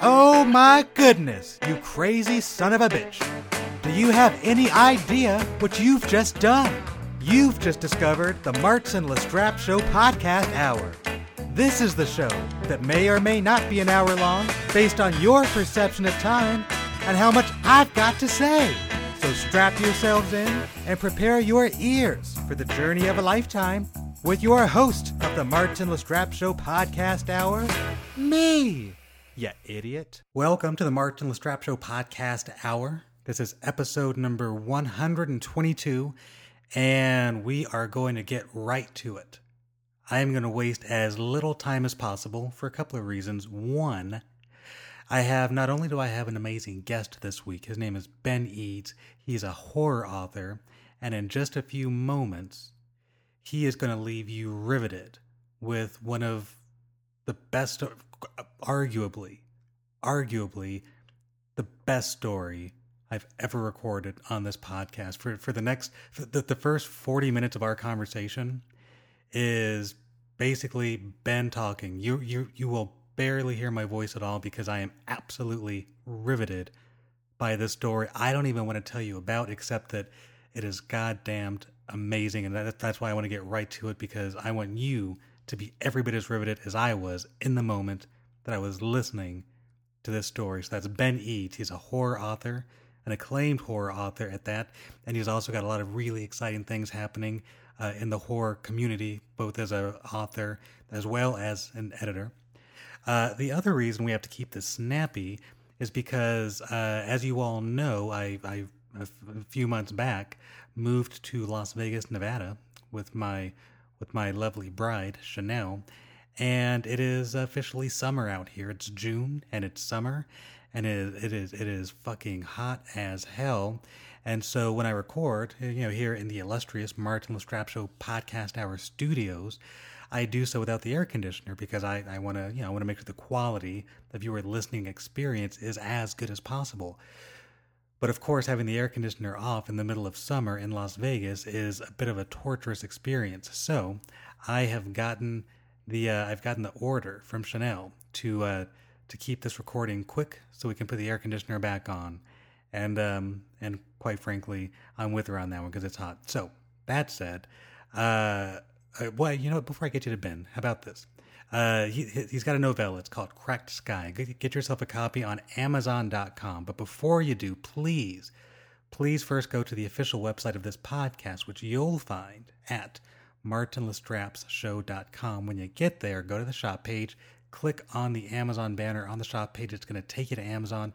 Oh my goodness, you crazy son of a bitch. Do you have any idea what you've just done? You've just discovered the Martin Lastrapes Show podcast hour. This is the show that may or may not be an hour long based on your perception of time and how much I've got to say. So strap yourselves in and prepare your ears for the journey of a lifetime with your host of the Martin Lastrapes Show podcast hour, me. You idiot. Welcome to the Martin Lastrapes Show podcast hour. This is episode number 122, and we are going to get right to it. I am going to waste as little time as possible for a couple of reasons. One, I have not only do I have an amazing guest this week, his name is Ben Eads. He's a horror author, and in just a few moments, he is going to leave you riveted with one of the best, arguably, arguably, the best story I've ever recorded on this podcast. For for the next, for the, the first forty minutes of our conversation is basically Ben talking. You you you will barely hear my voice at all because I am absolutely riveted by this story. I don't even want to tell you about except that it is goddamned amazing, and that, that's why I want to get right to it because I want you to be every bit as riveted as I was in the moment that I was listening to this story. So that's Ben Eads. He's a horror author, an acclaimed horror author at that, and he's also got a lot of really exciting things happening uh, in the horror community, both as an author as well as an editor. Uh, the other reason we have to keep this snappy is because, uh, as you all know, I, I a few months back moved to Las Vegas, Nevada, with my with my lovely bride Chanel, and it is officially summer out here. It's June and it's summer, and it it is it is fucking hot as hell. And so when I record, you know, here in the illustrious Martin Lastrapes Show podcast hour studios, I do so without the air conditioner because I, I want to, you know, I want to make sure the quality of your listening experience is as good as possible. But of course, having the air conditioner off in the middle of summer in Las Vegas is a bit of a torturous experience. So I have gotten the uh, I've gotten the order from Chanel to uh, to keep this recording quick so we can put the air conditioner back on. And um, and quite frankly, I'm with her on that one because it's hot. So that said, uh, well, you know, before I get you to Ben, how about this? Uh, he, he's got a novella. It's called Cracked Sky. Get yourself a copy on Amazon.com. But before you do, please, please first go to the official website of this podcast, which you'll find at martinlastrapesshow.com. When you get there, go to the shop page, click on the Amazon banner on the shop page. It's going to take you to Amazon.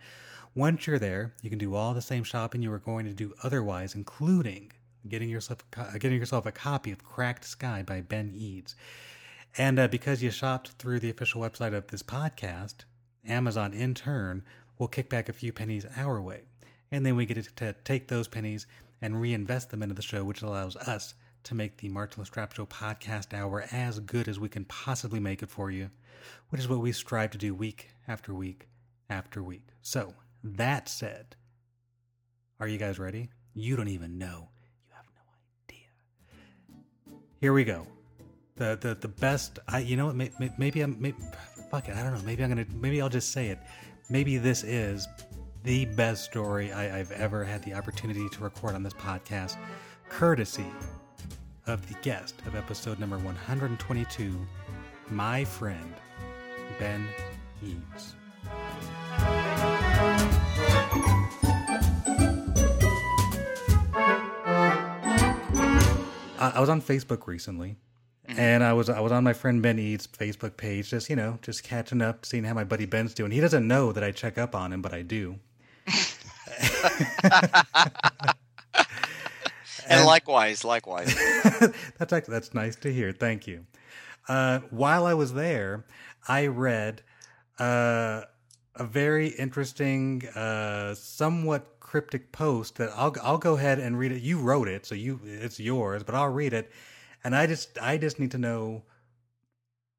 Once you're there, you can do all the same shopping you were going to do otherwise, including getting yourself a, getting yourself a copy of Cracked Sky by Ben Eads. And uh, because you shopped through the official website of this podcast, Amazon in turn will kick back a few pennies our way. And then we get to take those pennies and reinvest them into the show, which allows us to make the Martin Lastrapes Show podcast hour as good as we can possibly make it for you, which is what we strive to do week after week after week. So, that said, are you guys ready? You don't even know. You have no idea. Here we go. The the the best. I you know what? Maybe, maybe I'm maybe, fuck it. I don't know. Maybe I'm gonna. Maybe I'll just say it. Maybe this is the best story I, I've ever had the opportunity to record on this podcast, courtesy of the guest of episode number 122, my friend, Ben Eads. I was on Facebook recently, mm-hmm. and I was I was on my friend Ben Eads' Facebook page, just you know, just catching up, seeing how my buddy Ben's doing. He doesn't know that I check up on him, but I do. and, likewise, likewise. that's actually, that's nice to hear. Thank you. Uh, while I was there, I read uh, a very interesting, uh, somewhat cryptic post that I'll I'll go ahead and read it. You wrote it, so you it's yours, but I'll read it. And I just I just need to know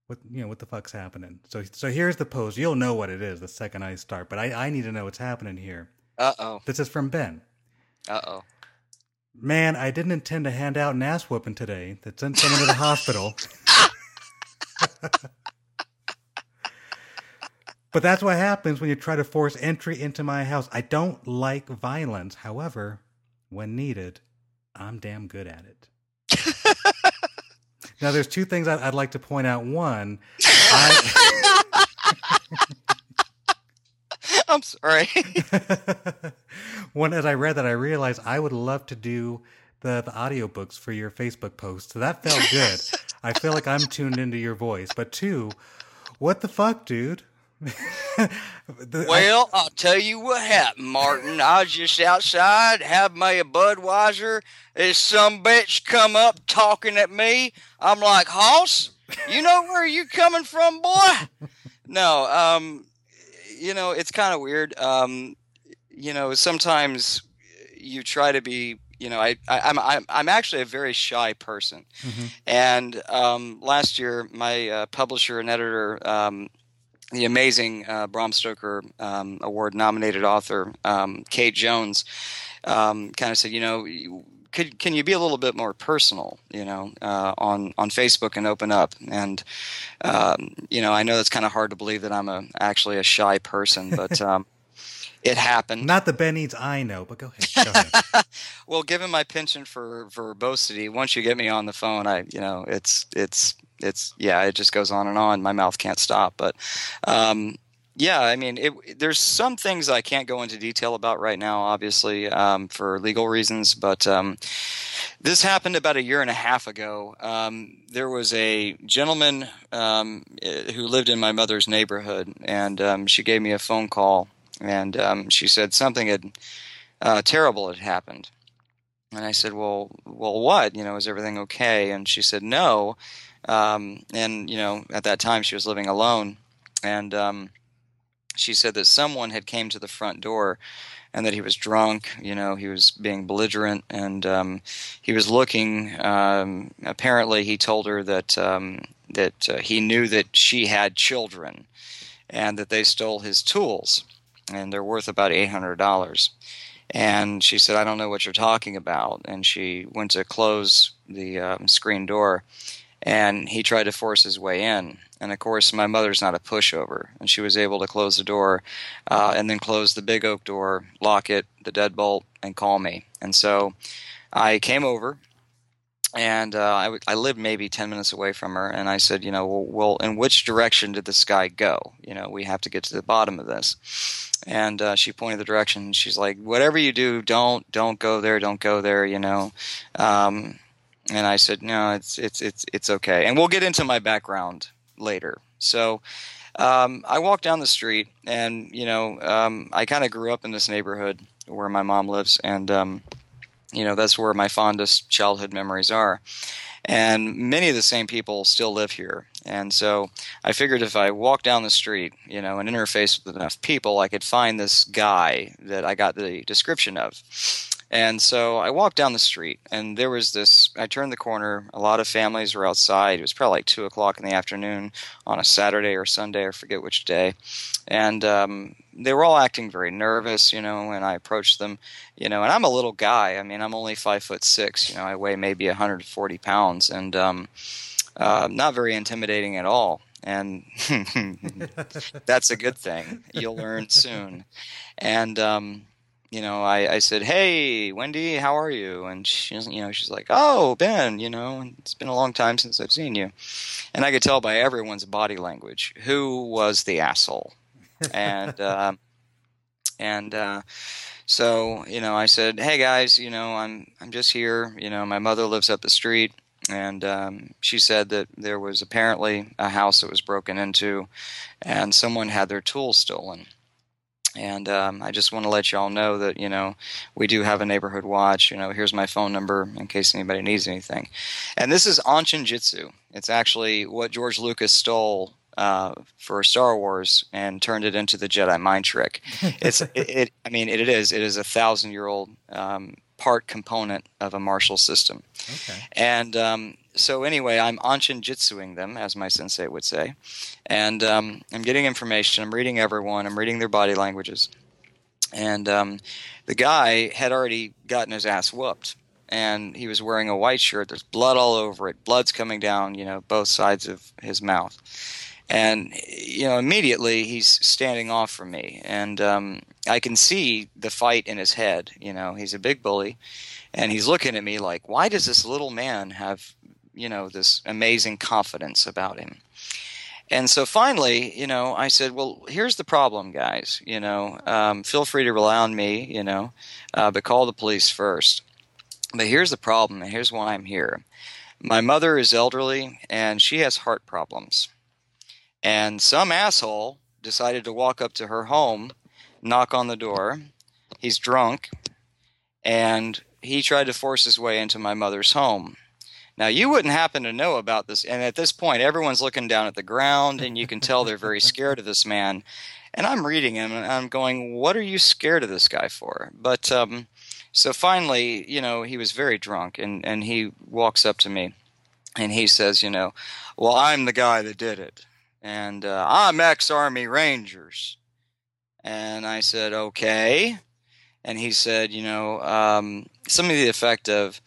what you know what the fuck's happening. So so here's the post. You'll know what it is the second I start, but I I need to know what's happening here. Uh oh. This is from Ben. Uh oh. Man, I didn't intend to hand out an ass whooping today that sent someone to the hospital. But that's what happens when you try to force entry into my house. I don't like violence. However, when needed, I'm damn good at it. now, there's two things I'd, I'd like to point out. One, I. I'm sorry. One, as I read that, I realized I would love to do the, the audiobooks for your Facebook post. So that felt good. I feel like I'm tuned into your voice. But two, what the fuck, dude? The- well, I, will tell you what happened, Martin. I was just outside, had me a Budweiser. This some bitch come up talking at me. I'm like, Hoss, you know where you coming from, boy? No, um, you know, it's kind of weird. Um, you know, sometimes you try to be you know, I, I am I'm, I'm actually a very shy person, mm-hmm. and um, last year my uh, publisher and editor, um, the amazing uh, Bram Stoker um, award nominated author um, Kate Jones, um, kind of said, you know. Could, can you be a little bit more personal, you know, uh, on on Facebook and open up? And um, you know, I know it's kind of hard to believe that I'm a actually a shy person, but it happened. Not the Ben Eads I know, but go ahead. Go ahead. well, given my penchant for verbosity, once you get me on the phone, I you know it's it's it's yeah, it just goes on and on. My mouth can't stop. But um, yeah, I mean, it, there's some things I can't go into detail about right now, obviously um, for legal reasons. But um, this happened about a year and a half ago. Um, there was a gentleman um, who lived in my mother's neighborhood, and um, she gave me a phone call and um, she said something had uh, terrible had happened. And I said, "Well, well, what? You know, is everything okay?" And she said, "No." And you know, at that time, she was living alone, and she said that someone had came to the front door, and that he was drunk. You know, he was being belligerent, and um, he was looking. Um, apparently, he told her that um, that uh, he knew that she had children, and that they stole his tools and they're worth about eight hundred dollars. And she said, "I don't know what you're talking about." And she went to close the um, screen door, and he tried to force his way in. And of course, my mother's not a pushover, and she was able to close the door, uh, and then close the big oak door, lock it, the deadbolt, and call me. And so, I came over and uh, I, w- I lived maybe 10 minutes away from her and i said you know well, well, in which direction did this guy go? You know we have to get to the bottom of this. And uh, she pointed the direction she's like whatever you do don't don't go there don't go there you know. Um, and i said no it's it's it's it's okay. And we'll get into my background later. So um, i walked down the street and you know um, i kind of grew up in this neighborhood where my mom lives and um, you know that's where my fondest childhood memories are. And many of the same people still live here. And so i figured if i walk down the street you know and interface with enough people i could find this guy that i got the description of and so I walked down the street, and there was this. I turned the corner. A lot of families were outside. It was probably like two o'clock in the afternoon on a Saturday or Sunday, I forget which day. And um, they were all acting very nervous, you know. And I approached them, you know. And I'm a little guy. I mean, I'm only five foot six. You know, I weigh maybe 140 pounds, and um, uh, not very intimidating at all and that's a good thing. You'll learn soon. And um, you know, I, I said, "Hey, Wendy, how are you?" And she's, you know, she's like, "Oh, Ben, you know, it's been a long time since I've seen you," and I could tell by everyone's body language who was the asshole, and uh, and uh, so you know, I said, "Hey guys, you know, I'm I'm just here. You know, my mother lives up the street." And um, she said that there was apparently a house that was broken into, and someone had their tools stolen and um, I just want to let y'all know that you know we do have a neighborhood watch. You know, here's my phone number in case anybody needs anything. And this is Anchin Jitsu. It's actually what George Lucas stole uh, for Star Wars and turned it into the Jedi mind trick. It's it, it, I mean it, it is it is a thousand year old um, part component of a martial system. Okay. And um, so anyway, I'm anchin jitsuing them, as my sensei would say, and um, I'm getting information. I'm reading everyone. I'm reading their body languages, and um, the guy had already gotten his ass whooped, and he was wearing a white shirt. There's blood all over it. Blood's coming down, you know, both sides of his mouth. and you know immediately he's standing off from me and um, i can see the fight in his head you know he's a big bully and he's looking at me like why does this little man have you know this amazing confidence about him and so finally you know i said well here's the problem guys you know um, feel free to rely on me you know uh, but call the police first but here's the problem and here's why i'm here my mother is elderly and she has heart problems and some asshole decided to walk up to her home, knock on the door. He's drunk, and he tried to force his way into my mother's home. Now, you wouldn't happen to know about this. And at this point, everyone's looking down at the ground, and you can tell they're very scared of this man. And I'm reading him, and I'm going, What are you scared of this guy for? But um, so finally, you know, he was very drunk, and, and he walks up to me, and he says, You know, well, I'm the guy that did it and uh, I'm ex Army Rangers. And I said, okay. And he said, you know, um, something to the effect of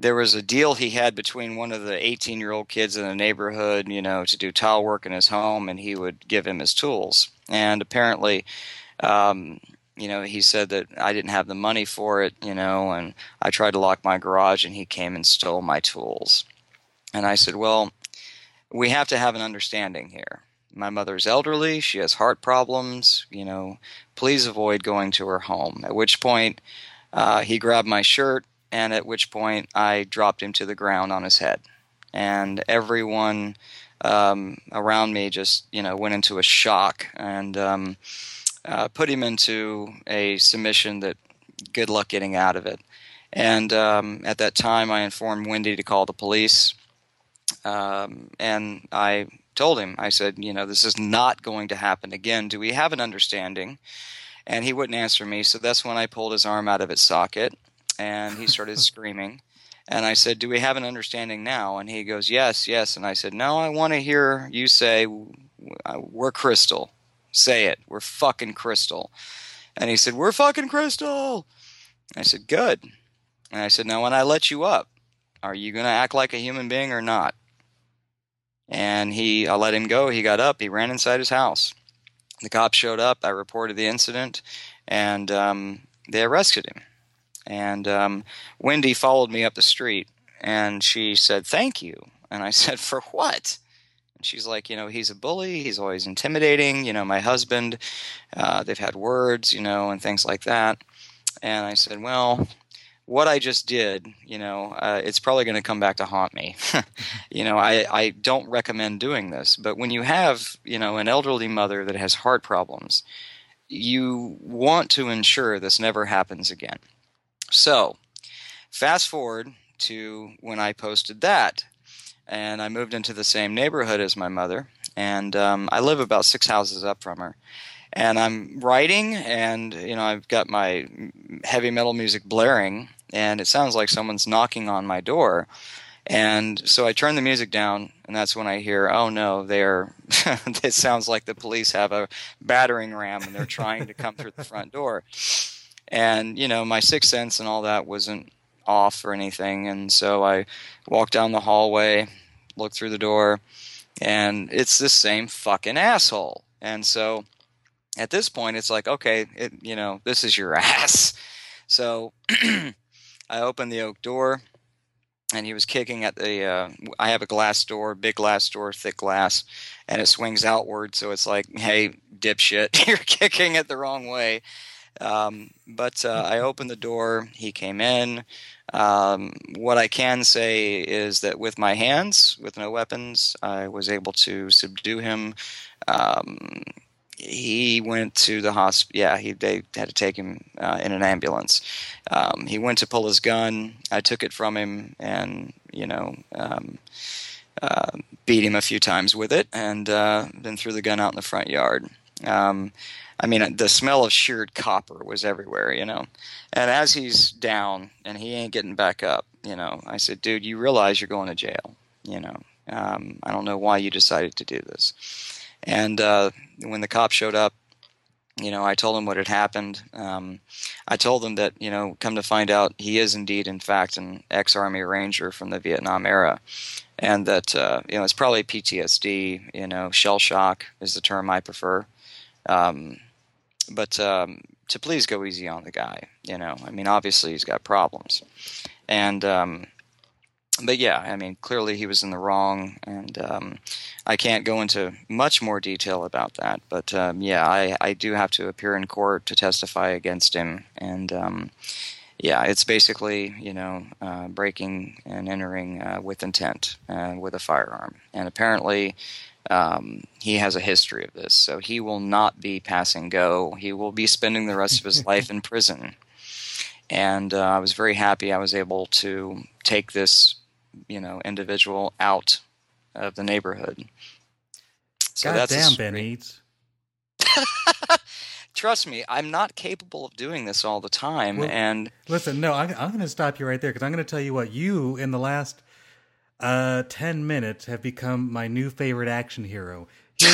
there was a deal he had between one of the 18 year old kids in the neighborhood, you know, to do tile work in his home, and he would give him his tools. And apparently, um, you know, he said that I didn't have the money for it, you know, and I tried to lock my garage, and he came and stole my tools. And I said, well, we have to have an understanding here. My mother's elderly, she has heart problems, you know, please avoid going to her home. At which point, uh, he grabbed my shirt, and at which point, I dropped him to the ground on his head. And everyone um, around me just, you know, went into a shock and um, uh, put him into a submission that good luck getting out of it. And um, at that time, I informed Wendy to call the police um, and I told him, I said, you know, this is not going to happen again. Do we have an understanding? And he wouldn't answer me. So that's when I pulled his arm out of its socket and he started screaming. And I said, Do we have an understanding now? And he goes, Yes, yes. And I said, No, I want to hear you say, We're crystal. Say it. We're fucking crystal. And he said, We're fucking crystal. I said, Good. And I said, Now, when I let you up, are you going to act like a human being or not? And he, I let him go. He got up. He ran inside his house. The cops showed up. I reported the incident, and um, they arrested him. And um, Wendy followed me up the street, and she said, "Thank you." And I said, "For what?" And she's like, "You know, he's a bully. He's always intimidating. You know, my husband. Uh, they've had words, you know, and things like that." And I said, "Well, what I just did, you know, uh, it's probably going to come back to haunt me. you know, I, I don't recommend doing this. But when you have, you know, an elderly mother that has heart problems, you want to ensure this never happens again. So, fast forward to when I posted that, and I moved into the same neighborhood as my mother, and um, I live about six houses up from her and I'm writing, and you know I've got my heavy metal music blaring, and it sounds like someone's knocking on my door. And so I turn the music down, and that's when I hear, oh no, they're, it sounds like the police have a battering ram and they're trying to come through the front door. And, you know, my sixth sense and all that wasn't off or anything. And so I walk down the hallway, look through the door, and it's the same fucking asshole. And so at this point, it's like, okay, it, you know, this is your ass. So I opened the oak door, and he was kicking at the. Uh, I have a glass door, big glass door, thick glass, and it swings outward. So it's like, hey, dipshit, you're kicking it the wrong way. Um, but uh, I opened the door. He came in. Um, what I can say is that with my hands, with no weapons, I was able to subdue him. Um, he went to the hospital. Yeah, he they had to take him uh, in an ambulance. Um, he went to pull his gun. I took it from him, and you know, um, uh, beat him a few times with it, and uh, then threw the gun out in the front yard. Um, I mean, the smell of sheared copper was everywhere, you know. And as he's down and he ain't getting back up, you know, I said, "Dude, you realize you're going to jail, you know." Um, I don't know why you decided to do this. And uh, when the cop showed up, you know, I told him what had happened. Um, I told him that, you know, come to find out, he is indeed, in fact, an ex-Army Ranger from the Vietnam era, and that, uh, you know, it's probably PTSD. You know, shell shock is the term I prefer. Um, but um, to please go easy on the guy. You know, I mean, obviously he's got problems, and um, but yeah, I mean, clearly he was in the wrong, and um, I can't go into much more detail about that. But um, yeah, I, I do have to appear in court to testify against him, and um, yeah, it's basically you know uh, breaking and entering uh, with intent uh, with a firearm, and apparently. Um, he has a history of this, so he will not be passing go. He will be spending the rest of his life in prison. And uh, I was very happy I was able to take this you know individual out of the neighborhood. So God damn, Ben Eads. Trust me, I'm not capable of doing this all the time. Well, and listen, no, I'm, I'm going to stop you right there because I'm going to tell you what you in the last uh, ten minutes have become my new favorite action hero.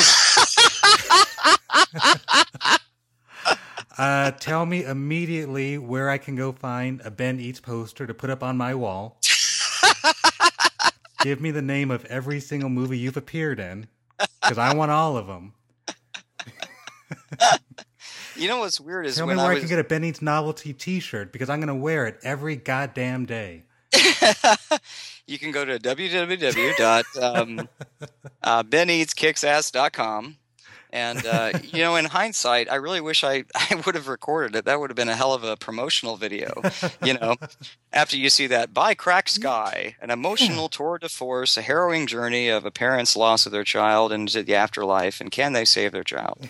uh, tell me immediately where I can go find a Ben Eads poster to put up on my wall. Give me the name of every single movie you've appeared in, because I want all of them. you know what's weird is tell me where I, was... I, can get a Ben Eads novelty T-shirt because I'm going to wear it every goddamn day. you can go to www.beneadskicksass.com um, and uh, you know, in hindsight, I really wish I, I would have recorded it. That would have been a hell of a promotional video. you know, after you see that buy Cracked Sky, an emotional tour de force, a harrowing journey of a parent's loss of their child into the afterlife, and can they save their child?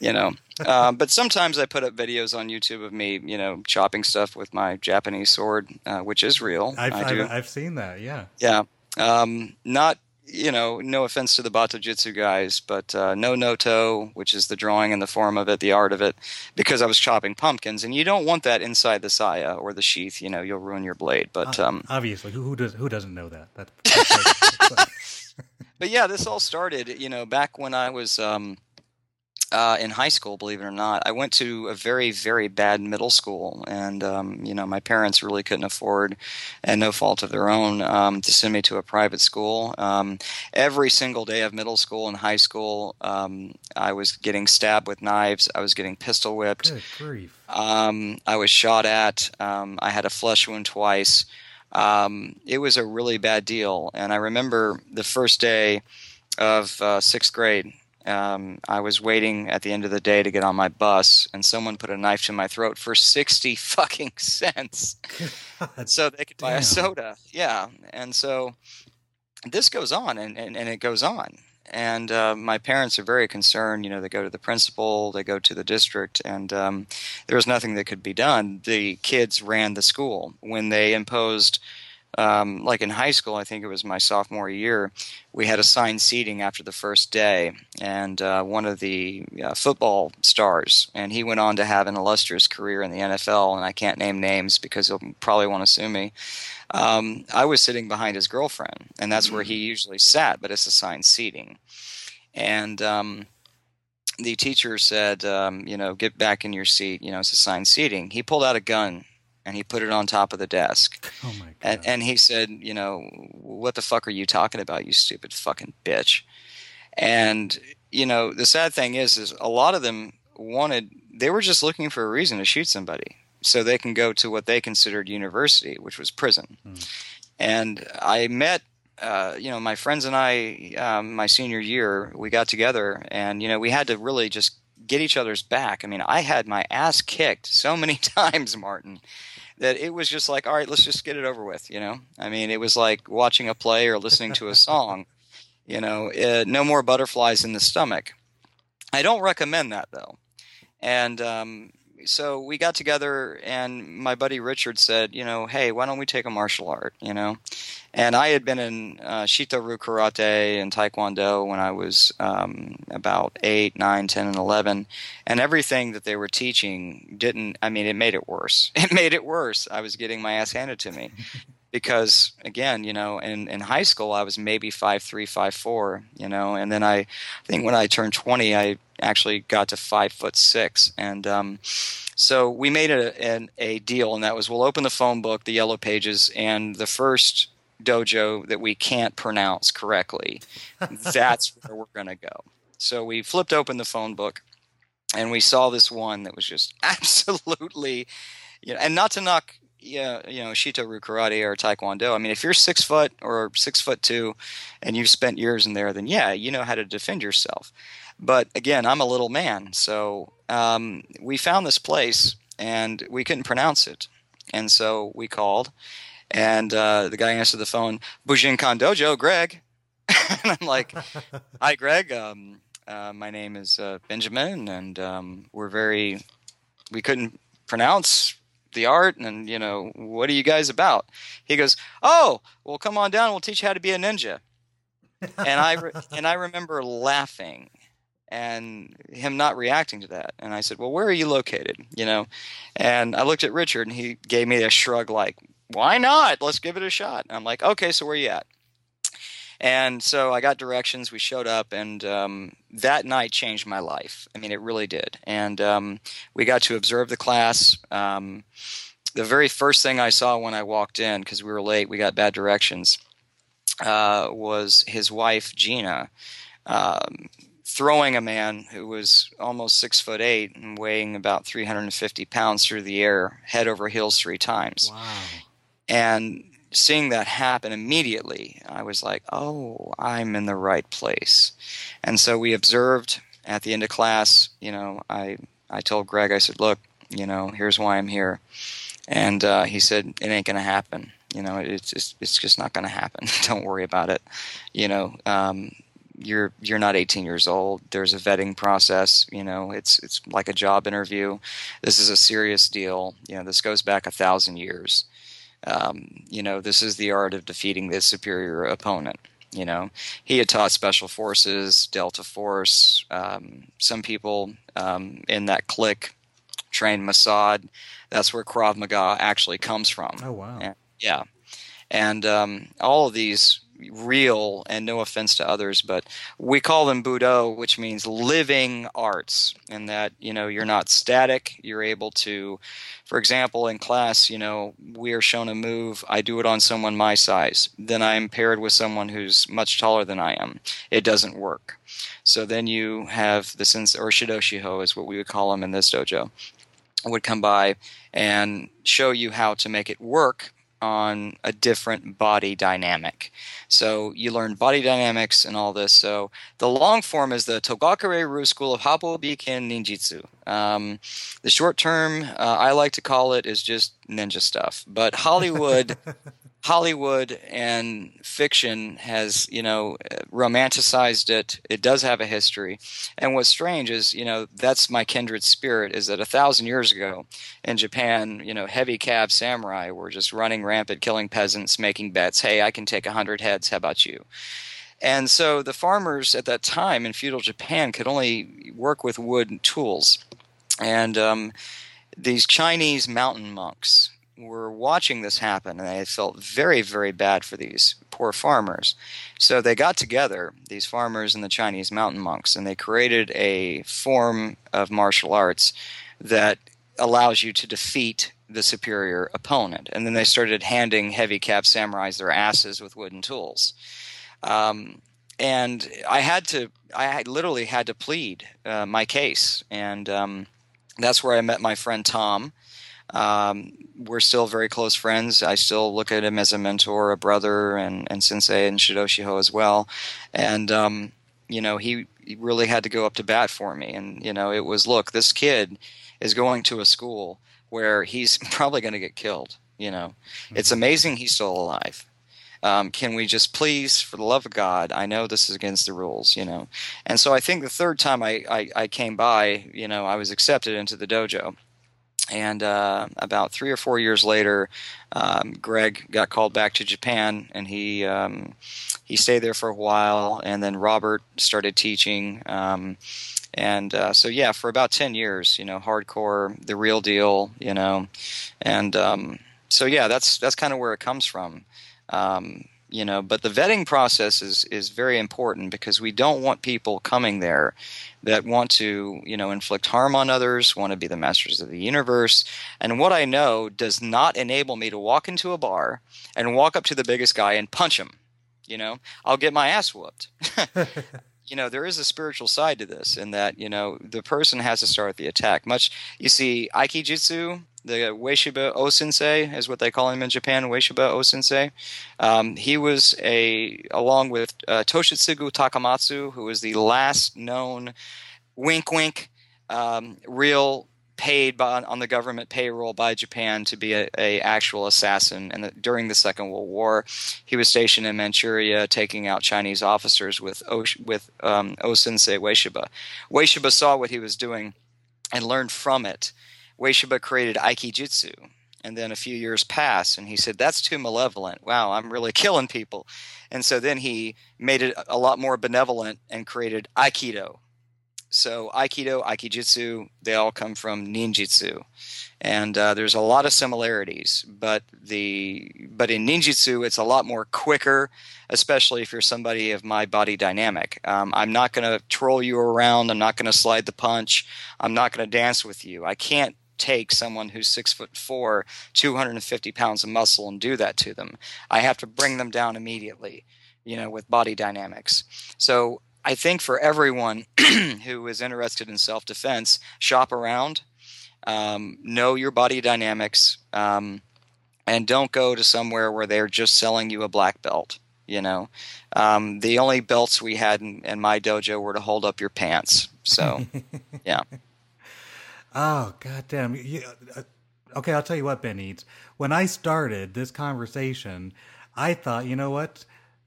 You know. Um, but sometimes I put up videos on YouTube of me, you know, chopping stuff with my Japanese sword, uh, which is real. I've, I've, I've, seen that, yeah. Yeah. Um, not you know, no offense to the Bato Jitsu guys, but uh, no noto, which is the drawing and the form of it, the art of it, because I was chopping pumpkins, and you don't want that inside the saya or the sheath. You know, you'll ruin your blade. But um, obviously, who, who, does who doesn't know that? but yeah, this all started, you know, back when I was. Um, uh, in high school, believe it or not, I went to a very, very bad middle school, and um, you know my parents really couldn't afford, and no fault of their own, um, to send me to a private school. Um, every single day of middle school and high school, um, I was getting stabbed with knives. I was getting pistol whipped. Good grief! Um, I was shot at. Um, I had a flesh wound twice. it was a really bad deal, and I remember the first day of uh, sixth grade um, I was waiting at the end of the day to get on my bus, and someone put a knife to my throat for sixty fucking cents, God so they could buy a soda. Yeah, and so this goes on, and, and, and it goes on. And uh, my parents are very concerned. You know, they go to the principal, they go to the district, and um, there was nothing that could be done. The kids ran the school when they imposed um, like in high school, I think it was my sophomore year, we had assigned seating after the first day, and uh, one of the uh, football stars, and he went on to have an illustrious career in the NFL, and I can't name names because he'll probably want to sue me. Um, I was sitting behind his girlfriend, and that's where he mm. usually sat, but it's assigned seating. And um, the teacher said, um, you know, get back in your seat, you know, it's assigned seating. He pulled out a gun and he put it on top of the desk. Oh my god! And, and, he said, "You know, what the fuck are you talking about, you stupid fucking bitch?" And you know, the sad thing is, is a lot of them wanted. They were just looking for a reason to shoot somebody, so they can go to what they considered university, which was prison. Hmm. And I met uh, you know, my friends and I, um, my senior year, we got together and, you know, we had to really just get each other's back. I mean, I had my ass kicked so many times, Martin, that it was just like, all right, let's just get it over with. You know, I mean, it was like watching a play or listening to a song. You know, uh, no more butterflies in the stomach. I don't recommend that though. And um, so we got together, and my buddy Richard said, you know, hey, why don't we take a martial art? You know, and I had been in uh, Shito-ryu karate and taekwondo when I was um, about eight, nine, ten, and eleven, and everything that they were teaching didn't. I mean, it made it worse. It made it worse. I was getting my ass handed to me. Because again, you know, in, in high school I was maybe five three, five four, you know, and then I, I think when I turned twenty, I actually got to five foot six, and um, so we made a an, a deal, and that was we'll open the phone book, the yellow pages, and the first dojo that we can't pronounce correctly, that's where we're going to go. So we flipped open the phone book and we saw this one that was just absolutely, you know, and not to knock, yeah, you know, Shito-ryu karate or Taekwondo. I mean, if you're six foot or six foot two, and you've spent years in there, then yeah, you know how to defend yourself. But again, I'm a little man, so um, we found this place and we couldn't pronounce it, and so we called, and uh, the guy answered the phone, Bujinkan Dojo, Greg. and I'm like, "Hi, Greg. Um, uh, my name is uh, Benjamin, and um, we're very. We couldn't pronounce the art, and you know, what are you guys about? He goes, "Oh, well, come on down. We'll teach you how to be a ninja." and I re- and I remember laughing and him not reacting to that. And I said, "Well, where are you located?" You know, and I looked at Richard, and he gave me a shrug, like, "Why not? Let's give it a shot." And I'm like, "Okay, so where are you at?" And so I got directions. We showed up, and um, that night changed my life. I mean, it really did. And um, we got to observe the class. Um, the very first thing I saw when I walked in, because we were late, we got bad directions, uh, was his wife Gina um, throwing a man who was almost six foot eight and weighing about 350 pounds through the air, head over heels three times. Wow. And seeing that happen immediately, I was like, oh, I'm in the right place. And so we observed at the end of class, you know, I, I told Greg, I said, look, you know, here's why I'm here. And uh, he said, it ain't going to happen. You know, it's just, it's just not going to happen. Don't worry about it. You know, um, you're you're not 18 years old. There's a vetting process. You know, it's it's like a job interview. This is a serious deal. You know, this goes back a thousand years um, you know, this is the art of defeating the superior opponent. You know, he had taught special forces, Delta Force. Um, some people um, in that clique trained Mossad. That's where Krav Maga actually comes from. Oh wow! And, yeah, and um, all of these real and no offense to others but we call them budo which means living arts and that you know you're not static. You're able to for example in class you know we are shown a move i do it on someone my size. Then i'm paired with someone who's much taller than i am. It doesn't work. So then you have the sense or shidoshiho is what we would call them in this dojo. Would come by and show you how to make it work on a different body dynamic. So you learn body dynamics and all this. So the long form is the Togakure Ryu School of Happo Biken Ninjitsu. Um, the short term, uh, I like to call it, is just ninja stuff. But Hollywood Hollywood and fiction has, you know, romanticized it. It does have a history. And what's strange is, you know, that's my kindred spirit is that a thousand years ago in Japan, you know, heavy cab samurai were just running rampant, killing peasants, making bets. Hey, I can take a hundred heads. How about you? And so the farmers at that time in feudal Japan could only work with wood tools. And um, these Chinese mountain monks were watching this happen and they felt very, very bad for these poor farmers. So they got together, these farmers and the Chinese mountain monks, and they created a form of martial arts that allows you to defeat the superior opponent. And then they started handing heavy cap samurais their asses with wooden tools. Um, and I had to, I literally had to plead uh, my case. And um, that's where I met my friend Tom um, we're still very close friends. I still look at him as a mentor, a brother, and, and sensei, and Shidoshiho as well. And um, you know, he, he really had to go up to bat for me. And you know, it was look, this kid is going to a school where he's probably going to get killed. You know, mm-hmm. it's amazing he's still alive. Um, can we just please, for the love of God, I know this is against the rules, you know. And so I think the third time I, I, I came by, you know, I was accepted into the dojo and uh, about three or four years later, um, Greg got called back to Japan, and he um, he stayed there for a while. And then Robert started teaching, um, and uh, so yeah, for about ten years, you know, hardcore, the real deal, you know, and um, so yeah, that's that's kind of where it comes from. Um, you know, but the vetting process is is very important because we don't want people coming there that want to, you know, inflict harm on others, want to be the masters of the universe. And what I know does not enable me to walk into a bar and walk up to the biggest guy and punch him. You know, I'll get my ass whooped. you know there is a spiritual side to this in that you know the person has to start the attack much you see aikijitsu the Ueshiba O-sensei is what they call him in Japan, Ueshiba O-sensei. Um, he was a, along with uh, Toshitsugu Takamatsu, who was the last known wink wink um, real paid by, on the government payroll by Japan to be a, a actual assassin. And during the Second World War, he was stationed in Manchuria, taking out Chinese officers with o, with um, O-sensei Ueshiba. Ueshiba saw what he was doing and learned from it. Ueshiba created Aikijitsu. And then a few years passed, and he said, That's too malevolent. Wow, I'm really killing people. And so then he made it a lot more benevolent and created Aikido. So Aikido, Aikijitsu, they all come from ninjutsu, and uh, there's a lot of similarities. But the but in ninjutsu, it's a lot more quicker, especially if you're somebody of my body dynamic. Um, I'm not going to troll you around. I'm not going to slide the punch. I'm not going to dance with you. I can't take someone who's six foot four, 250 pounds of muscle, and do that to them. I have to bring them down immediately, you know, with body dynamics. So I think for everyone who is interested in self defense, shop around, um, know your body dynamics, um, and don't go to somewhere where they're just selling you a black belt. You know, um, the only belts we had in, in my dojo were to hold up your pants. So, yeah. Oh goddamn! You, uh, okay, I'll tell you what, Ben Eads. When I started this conversation, I thought, you know what?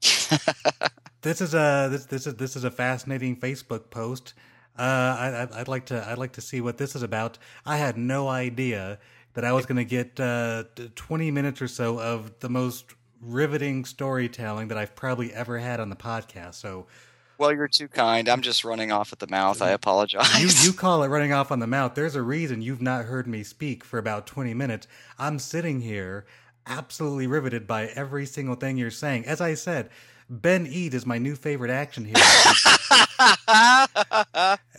this is a this this is this is a fascinating Facebook post. Uh, I, I'd like to I'd like to see what this is about. I had no idea that I was going to get uh, 20 minutes or so of the most riveting storytelling that I've probably ever had on the podcast. So well, you're too kind. I'm just running off at the mouth. I apologize. You, you call it running off on the mouth. There's a reason you've not heard me speak for about 20 minutes. I'm sitting here absolutely riveted by every single thing you're saying. As I said, Ben Eads is my new favorite action hero.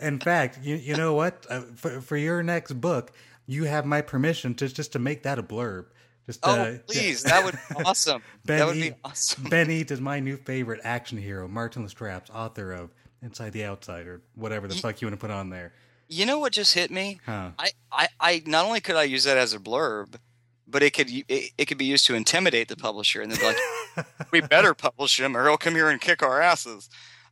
In fact, you, you know what? Uh, for, for your next book, you have my permission to just to make that a blurb. Just oh, uh, please, yeah. that would be awesome. ben that would be awesome. Ben Eads is my new favorite action hero. Martin Lastrapes, author of Inside the Outside or whatever the you, fuck you want to put on there. You know what just hit me? Huh. I, I, I not only could I use that as a blurb, but it could it, it could be used to intimidate the publisher, and they're like, "We better publish him, or he'll come here and kick our asses."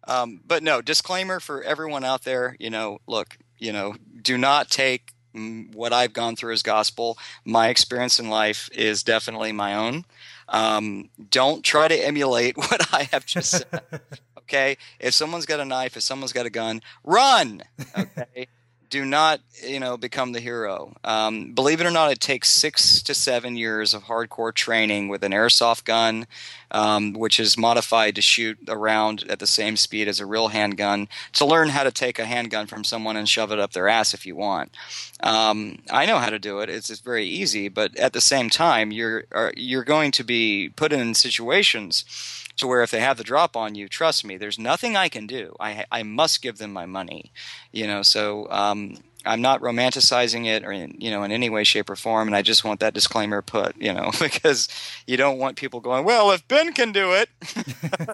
Um, but no, disclaimer for everyone out there. You know, look, you know, do not take what I've gone through as gospel. My experience in life is definitely my own. Um, don't try to emulate what I have just said. okay, if someone's got a knife, if someone's got a gun, run. Okay do not you know become the hero. Um, believe it or not it takes six to seven years of hardcore training with an airsoft gun um, which is modified to shoot around at the same speed as a real handgun to learn how to take a handgun from someone and shove it up their ass if you want. Um, i know how to do it. It's, it's very easy but at the same time you're you're going to be put in situations to where if they have the drop on you, trust me, there's nothing I can do. I I must give them my money, you know. So um, I'm not romanticizing it or in, you know in any way, shape, or form, and I just want that disclaimer put, you know, because you don't want people going, well, if Ben can do it,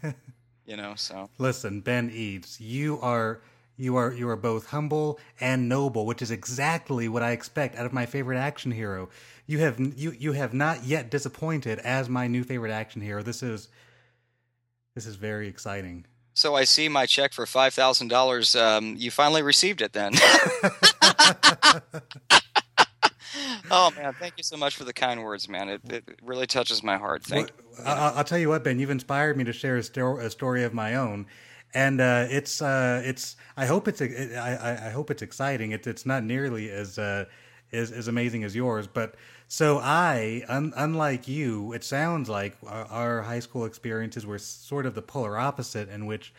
you know. So listen, Ben Eads, you are. You are you are both humble and noble, which is exactly what I expect out of my favorite action hero. You have you you have not yet disappointed as my new favorite action hero. This is this is very exciting. So I see my check for five thousand um, dollars. You finally received it then. oh man, thank you so much for the kind words, man. It, it really touches my heart. Thank. Well, I'll, I'll, tell you what, Ben. You've inspired me to share a, sto- a story of my own, and uh, it's uh, it's. I hope it's. I, I hope it's exciting. It, it's not nearly as uh, as, as amazing as yours, but so I, un- unlike you, it sounds like our, our, high school experiences were sort of the polar opposite, in which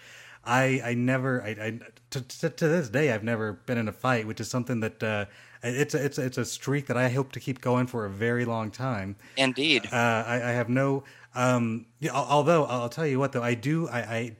I I never I, I to, to, to this day I've never been in a fight, which is something that uh, it's a, it's a, it's a streak that I hope to keep going for a very long time. Indeed, uh, I, I, have no. Um, yeah, although I'll tell you what though I do I. I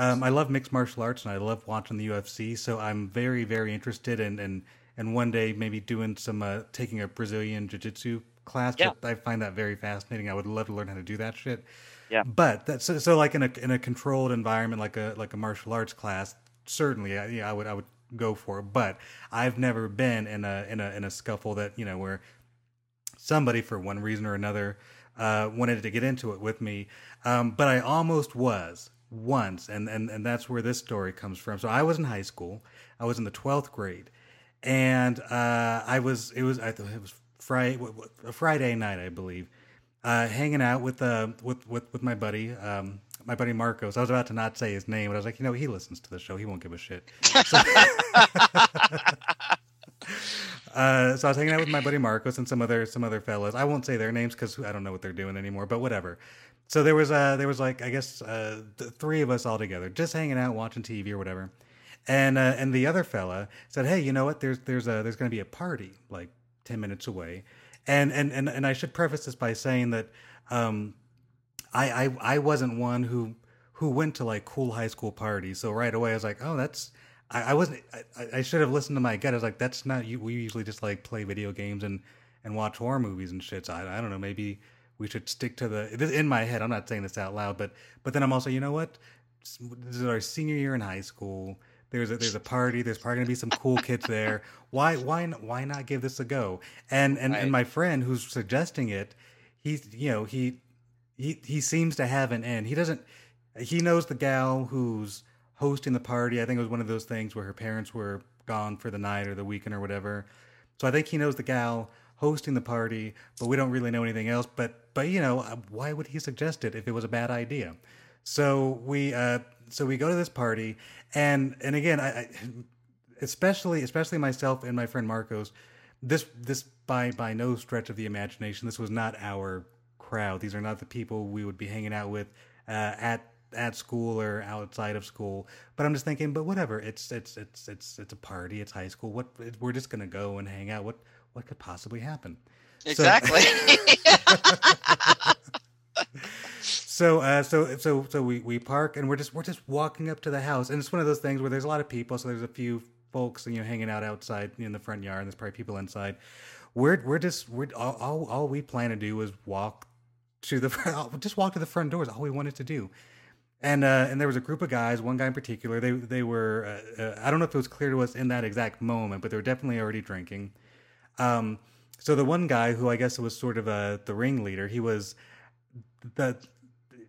um, I love mixed martial arts and I love watching the UFC, so I'm very, very interested in, in, in one day maybe doing some, uh, taking a Brazilian Jiu Jitsu class. Yeah. I find that very fascinating. I would love to learn how to do that shit. Yeah. But that's so, so like in a in a controlled environment, like a like a martial arts class, certainly, I, yeah, I would I would go for it. But I've never been in a in a in a scuffle that you know where somebody for one reason or another uh, wanted to get into it with me. Um, but I almost was once, and, and and that's where this story comes from. So I was in high school. I was in the twelfth grade, and uh, I was it was I thought it was Friday a Friday night, I believe uh, hanging out with uh with with with my buddy um my buddy Marcos. I was about to not say his name, but I was like, you know, he listens to the show. He won't give a shit. So, uh, so I was hanging out with my buddy Marcos and some other some other fellas. I won't say their names because I don't know what they're doing anymore. But whatever. So there was uh there was like I guess uh three of us all together, just hanging out, watching TV or whatever. And uh, and the other fella said, hey, you know what? There's there's a there's going to be a party like ten minutes away and and and, and I should preface this by saying that um, I, I I wasn't one who who went to like cool high school parties. So right away I was like, oh, that's I, wasn't. I, I, should have listened to my gut. I was like, that's not you. We usually just like play video games and and watch horror movies and shit. So I, I don't know. Maybe we should stick to the in my head. I'm not saying this out loud, but but then I'm also, you know what? This is our senior year in high school. There's a, there's a party. There's probably gonna be some cool kids there. Why why why not give this a go? And and, right. and my friend who's suggesting it, he's you know he he he seems to have an end. He doesn't. He knows the gal who's hosting the party. I think it was one of those things where her parents were gone for the night or the weekend or whatever. So I think he knows the gal hosting the party, but we don't really know anything else. But but you know why would he suggest it if it was a bad idea? So we uh, so we go to this party, and and again, I, I, especially especially myself and my friend Marcos, this this by by no stretch of the imagination, this was not our crowd. These are not the people we would be hanging out with uh, at at school or outside of school. But I'm just thinking, but whatever. It's it's it's it's it's a party. It's high school. What we're just gonna go and hang out. What what could possibly happen? Exactly. So, so uh, so so so we, we park and we're just we're just walking up to the house. And it's one of those things where there's a lot of people so there's a few folks you know hanging out outside in the front yard. And there's probably people inside. We're we're just we're all, all, all we plan to do is walk to the just walk to the front doors all we wanted to do. And uh, and there was a group of guys one guy in particular they they were uh, uh, I don't know if it was clear to us in that exact moment but they were definitely already drinking. Um so the one guy who I guess was sort of a the ringleader he was the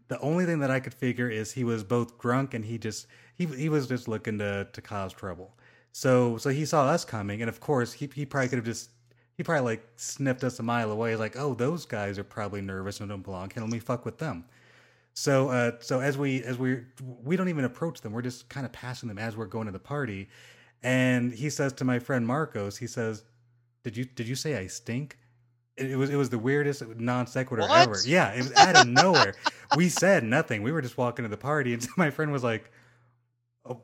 the only thing that I could figure is he was both drunk and he just he he was just looking to to cause trouble. So so he saw us coming, and of course he he probably could have just he probably like sniffed us a mile away. He's Like, oh, those guys are probably nervous and don't belong. Can let me fuck with them. So uh, so as we as we we don't even approach them. We're just kind of passing them as we're going to the party. And he says to my friend Marcos, he says, "Did you did you say I stink?" It was it was the weirdest non sequitur ever. Yeah, it was out of nowhere. we said nothing. We were just walking to the party, and so my friend was like, "Oh,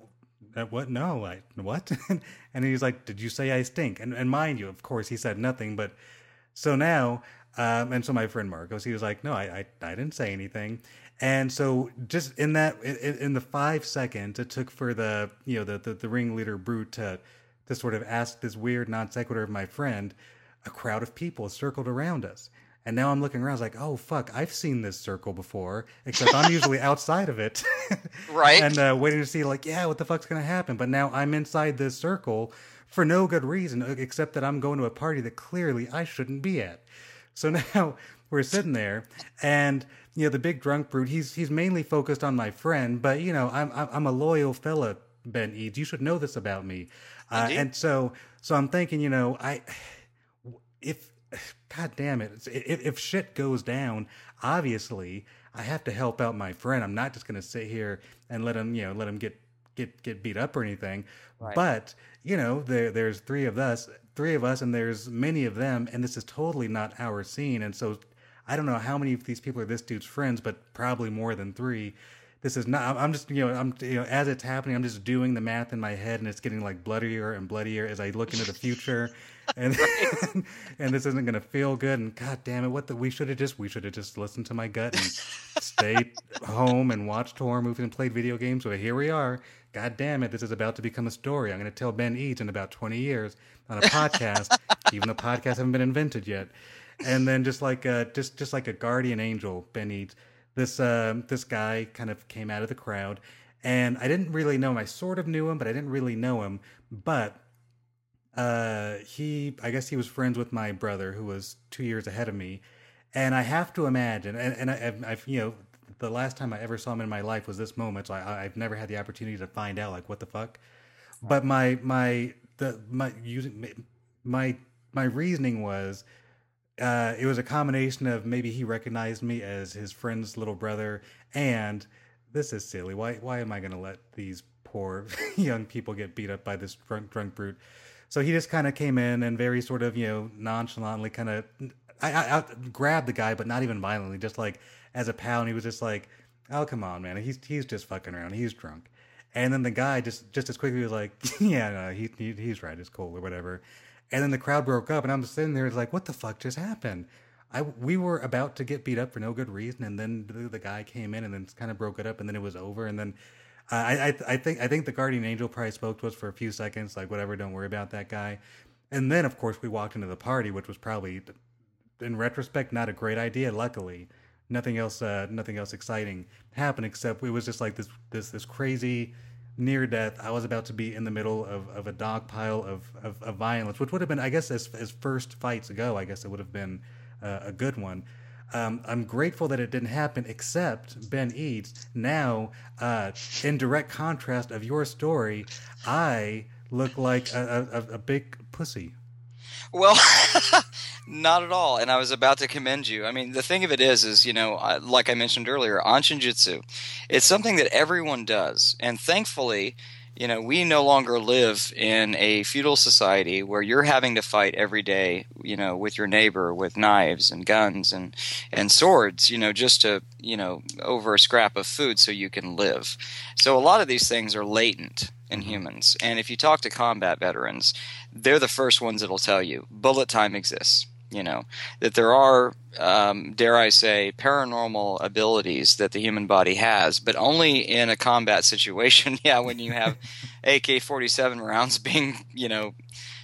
uh, what? No, I what?" and he's like, "Did you say I stink?" And and mind you, of course, he said nothing. But so now, um, and so my friend Marcos, he was like, "No, I I, I didn't say anything." And so just in that in, in the five seconds it took for the you know the the, the ringleader brute to to sort of ask this weird non sequitur of my friend a crowd of people circled around us. And now I'm looking around, I was like, oh fuck, I've seen this circle before, except I'm usually outside of it, right? and uh, waiting to see, like, yeah, what the fuck's gonna happen? But now I'm inside this circle for no good reason, uh, except that I'm going to a party that clearly I shouldn't be at. So now we're sitting there, and you know, the big drunk brute, he's he's mainly focused on my friend, but you know, I'm I'm a loyal fella, Ben Eads. You should know this about me, uh, and so so I'm thinking, you know, I if god damn it if, if shit goes down obviously i have to help out my friend i'm not just going to sit here and let him you know let him get get get beat up or anything right. but you know there there's three of us three of us and there's many of them and this is totally not our scene and so i don't know how many of these people are this dude's friends but probably more than three this is not. I'm just you know I'm you know as it's happening, I'm just doing the math in my head, and it's getting like bloodier and bloodier as I look into the future, and and this isn't gonna feel good. And god damn it, what the we should have just we should have just listened to my gut and stayed home and watched horror movies and played video games. But here we are. God damn it, this is about to become a story. I'm gonna tell Ben Eads in about 20 years on a podcast, even the podcast haven't been invented yet. And then just like a, just just like a guardian angel, Ben Eads this uh, this guy kind of came out of the crowd, and I didn't really know him. I sort of knew him, but I didn't really know him. But uh, he, I guess he was friends with my brother, who was two years ahead of me. And I have to imagine, and, and I, I've, you know, the last time I ever saw him in my life was this moment. So I, I've never had the opportunity to find out, like, what the fuck. But my my the my using my my reasoning was uh, it was a combination of maybe he recognized me as his friend's little brother, and this is silly. Why why am I going to let these poor young people get beat up by this drunk drunk brute? So he just kind of came in and very sort of you know nonchalantly kind of I, I, I, grabbed the guy, but not even violently, just like as a pal. And he was just like, "Oh come on, man, he's he's just fucking around. He's drunk." And then the guy just just as quickly was like, "Yeah, no, he, he he's right. It's cool or whatever." And then the crowd broke up, and I'm sitting there like, what the fuck just happened? I we were about to get beat up for no good reason, and then the, the guy came in and then kind of broke it up, and then it was over. And then I, I I think I think the guardian angel probably spoke to us for a few seconds, like whatever, don't worry about that guy. And then of course we walked into the party, which was probably, in retrospect, not a great idea. Luckily, nothing else uh, nothing else exciting happened except it was just like this this this crazy near death, I was about to be in the middle of, of a dog pile of, of, of violence, which would have been, I guess, as, as first fights go, I guess it would have been uh, a good one. Um, I'm grateful that it didn't happen, except Ben Eads. Now, uh, in direct contrast of your story, I look like a, a, a big pussy. Well, not at all. And I was about to commend you. I mean, the thing of it is, is you know, like I mentioned earlier, Anshin Jitsu, it's something that everyone does, and thankfully, you know, we no longer live in a feudal society where you're having to fight every day, you know, with your neighbor with knives and guns and and swords, you know, just to, you know, over a scrap of food so you can live. So a lot of these things are latent in mm-hmm. humans. And if you talk to combat veterans, they're the first ones that'll tell you bullet time exists you know that there are um, dare i say paranormal abilities that the human body has but only in a combat situation. Yeah when you have ak-47 rounds being you know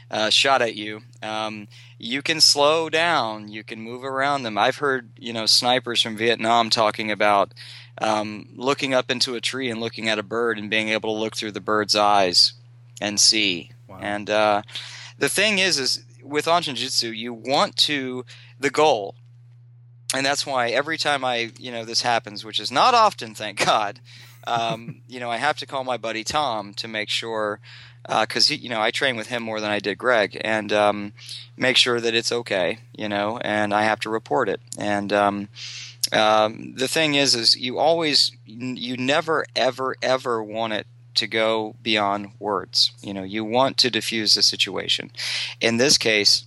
uh, shot at you um, you can slow down. You can move around them. I've heard you know snipers from vietnam talking about um, looking up into a tree and looking at a bird and being able to look through the bird's eyes and see. Wow. and uh, the thing is is with Anshin Jitsu, you want to the goal, and that's why every time I you know this happens, which is not often, thank God. Um, you know, I have to call my buddy Tom to make sure because uh, you know I train with him more than I did Greg, and um, make sure that it's okay. You know, and I have to report it. And um, um, the thing is, is you always, you never, ever, ever want it to go beyond words. You know, you want to diffuse the situation. In this case,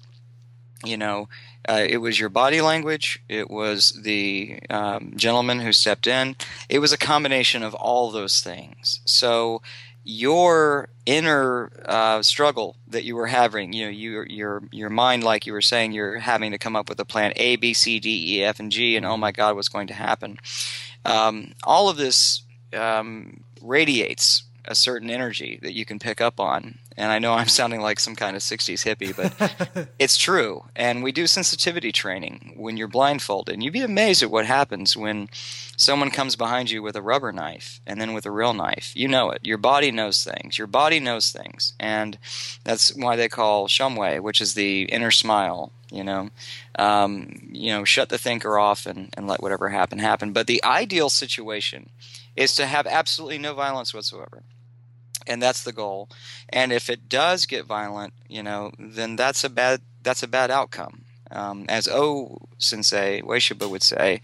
you know, uh, it was your body language. It was the um, gentleman who stepped in. It was a combination of all those things. So your inner uh, struggle that you were having, you know, your your your mind, like you were saying, you're having to come up with a plan A, B, C, D, E, F, and G, and oh my God, what's going to happen? Um, all of this um, radiates a certain energy that you can pick up on. And I know I'm sounding like some kind of 60s hippie, but it's true. And we do sensitivity training when you're blindfolded. And you'd be amazed at what happens when someone comes behind you with a rubber knife and then with a real knife. You know it. Your body knows things. Your body knows things. And that's why they call Shumway, which is the inner smile. You know, um, you know, shut the thinker off and, and let whatever happen happen. But the ideal situation is to have absolutely no violence whatsoever and that's the goal. And if it does get violent, you know, then that's a bad that's a bad outcome. Um, as O Sensei Ueshiba would say,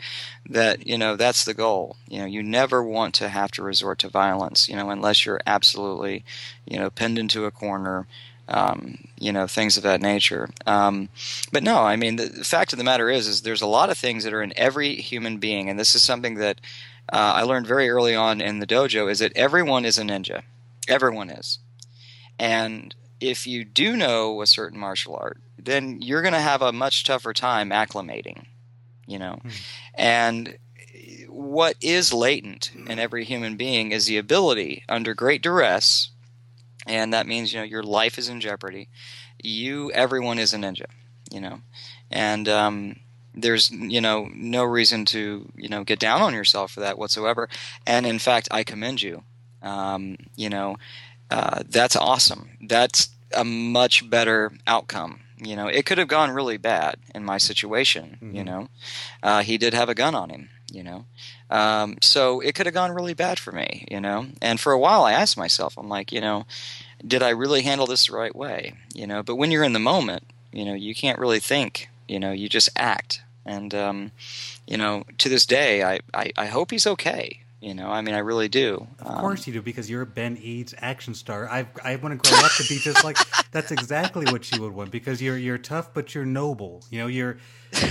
that you know that's the goal. You know, you never want to have to resort to violence. You know, unless you're absolutely, you know, pinned into a corner. Um, you know, things of that nature. Um, but no, I mean, the, the fact of the matter is, is there's a lot of things that are in every human being, and this is something that uh, I learned very early on in the dojo is that everyone is a ninja. Everyone is. And if you do know a certain martial art, then you're going to have a much tougher time acclimating, you know. Mm. And what is latent in every human being is the ability under great duress, and that means, you know, your life is in jeopardy. You, everyone is a ninja, you know. And, um, there's you know no reason to you know get down on yourself for that whatsoever and in fact i commend you um, you know uh, that's awesome. That's a much better outcome. You know, it could have gone really bad in my situation. Mm-hmm. You know, uh, he did have a gun on him. You know, um, so it could have gone really bad for me. You know, and for a while I asked myself, I'm like, you know, did I really handle this the right way? You know, but when you're in the moment, you know, you can't really think. You know, you just act. And um, you know, to this day, I, I, I hope he's okay. You know, I mean, I really do. Of course you do, because you're a Ben Eads action star. I I want to grow up to be just like. That's exactly what you would want, because you're you're tough, but you're noble. You know, you're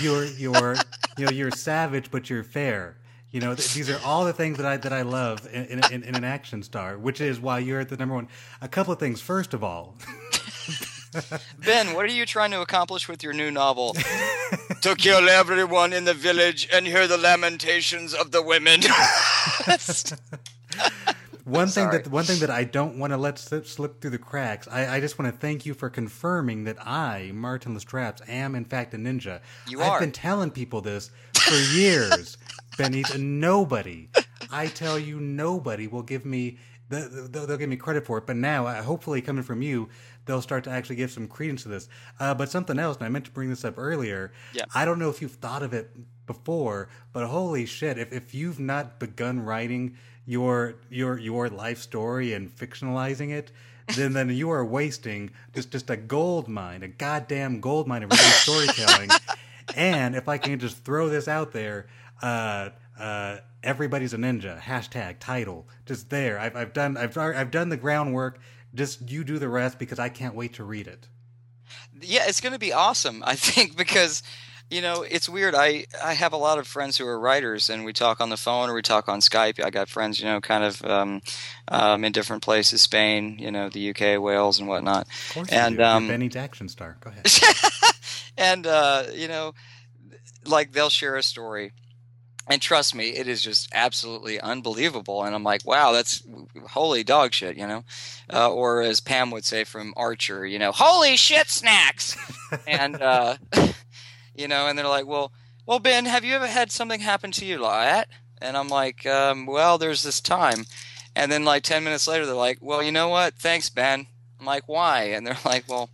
you're you're you know you're savage, but you're fair. You know, th- these are all the things that I that I love in, in, in an action star, which is why you're at the number one. A couple of things. First of all. ben, what are you trying to accomplish with your new novel? to kill everyone in the village and hear the lamentations of the women. one thing that one thing that I don't want to let slip, slip through the cracks. I, I, just want to thank you for confirming that I, Martin Lastrapes, am in fact a ninja. You I've are. been telling people this for years, Benny, and nobody. I tell you, nobody will give me. They'll, they'll give me credit for it, but now, uh, hopefully, coming from you, they'll start to actually give some credence to this. Uh, but something else, and I meant to bring this up earlier. Yeah. I don't know if you've thought of it before, but holy shit, if, if you've not begun writing your your your life story and fictionalizing it, then then you are wasting just just a gold mine, a goddamn gold mine of storytelling. and if I can just throw this out there, uh, uh, everybody's a ninja. Hashtag title just there. I've I've done I've I've done the groundwork. Just you do the rest because I can't wait to read it. Yeah, it's going to be awesome. I think because you know it's weird. I I have a lot of friends who are writers, and we talk on the phone or we talk on Skype. I got friends, you know, kind of um, um, in different places, Spain, you know, the UK, Wales, and whatnot. Of course, and you do. um, Ben Eads action star. Go ahead. and uh, you know, like they'll share a story and trust me, it is just absolutely unbelievable. And I'm like, wow, that's holy dog shit, you know? Uh, or as Pam would say from Archer, you know, holy shit snacks. and, uh, you know, and they're like, well, well, Ben, have you ever had something happen to you like that? And I'm like, um, well, there's this time. And then like 10 minutes later, they're like, well, you know what? Thanks, Ben. I'm like, why? And they're like, well,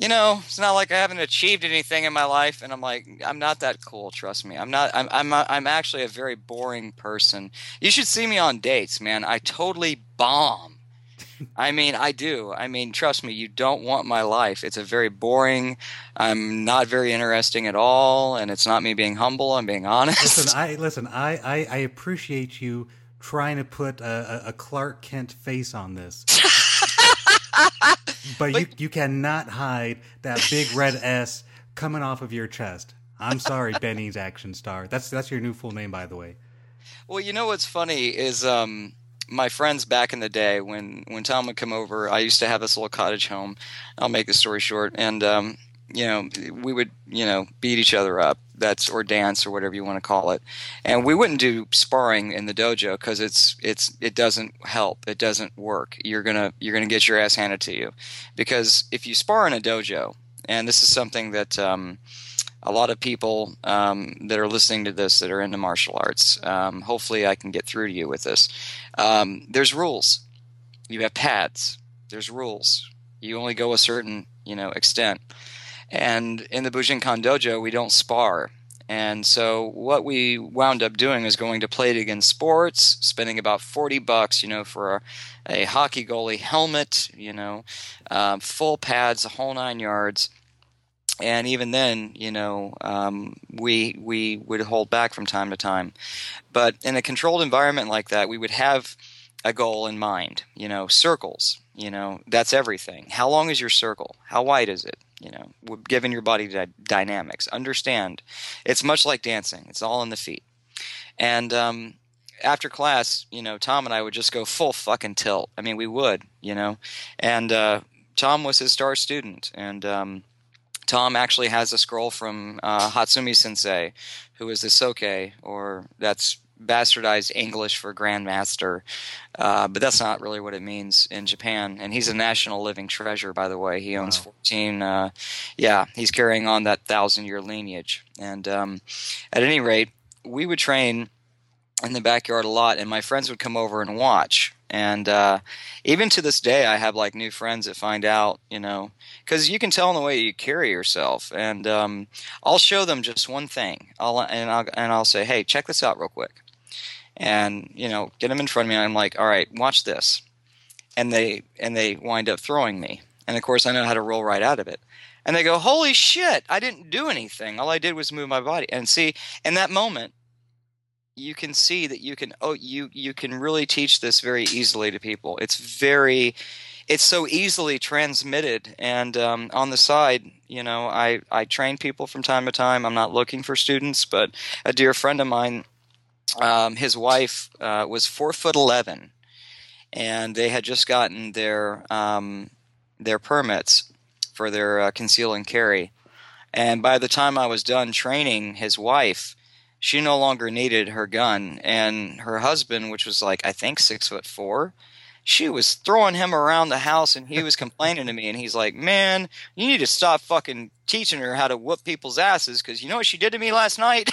you know, it's not like I haven't achieved anything in my life, and I'm like, I'm not that cool. Trust me, I'm not. I'm I'm uh, I'm actually a very boring person. You should see me on dates, man. I totally bomb. I mean, I do. I mean, trust me, you don't want my life. It's a very boring. I'm not very interesting at all, and it's not me being humble. I'm being honest. Listen, I listen. I I, I appreciate you trying to put a, a Clark Kent face on this. but you you cannot hide that big red S coming off of your chest. I'm sorry, Ben Eads action star. That's that's your new full name, by the way. Well, you know what's funny is um, my friends back in the day when when Tom would come over. I used to have this little cottage home. I'll make the story short, and um, you know we would you know beat each other up. That's or dance or whatever you want to call it. And we wouldn't do sparring in the dojo because it's it's it doesn't help. It doesn't work. You're gonna you're gonna get your ass handed to you. Because if you spar in a dojo and this is something that um, a lot of people um, that are listening to this that are into martial arts um, hopefully i can get through to you with this. Um, there's rules. You have pads. There's rules. You only go a certain you know extent and in the Bujinkan dojo, we don't spar. And so what we wound up doing is going to Play It Again Sports, spending about 40 bucks, you know, for a, a hockey goalie helmet, you know, um, full pads, a whole nine yards. And even then, you know, um, we we would hold back from time to time. But in a controlled environment like that, we would have a goal in mind. You know, circles. You know, that's everything. How long is your circle? How wide is it? You know, given your body di- dynamics. Understand, it's much like dancing. It's all in the feet. And um, after class, you know, Tom and I would just go full fucking tilt. I mean, we would, you know, and uh, Tom was his star student, and um, Tom actually has a scroll from uh, Hatsumi Sensei, who is the Soke, or that's bastardized English for grandmaster, uh, but that's not really what it means in Japan. And he's a national living treasure, by the way. He owns wow. 14. Uh, yeah, he's carrying on that thousand year lineage. And um, at any rate, we would train in the backyard a lot, and my friends would come over and watch. And uh, even to this day, I have like new friends that find out, you know, because you can tell in the way you carry yourself. And um, I'll show them just one thing, I'll and I'll and I'll say, hey, check this out real quick, and you know, get them in front of me. And I'm like, all right, watch this, and they and they wind up throwing me, and of course, I know how to roll right out of it. And they go, holy shit, I didn't do anything. All I did was move my body. And see, in that moment, you can see that you can oh you you can really teach this very easily to people. It's very it's so easily transmitted and um, on the side you know I, I train people from time to time i'm not looking for students but a dear friend of mine um, his wife uh, was four foot eleven and they had just gotten their um, their permits for their uh, conceal and carry. And by the time i was done training his wife she no longer needed her gun, and her husband, which was like I think six foot four, she was throwing him around the house, and he was complaining to me, and he's like, "Man, you need to stop fucking teaching her how to whoop people's asses, because you know what she did to me last night."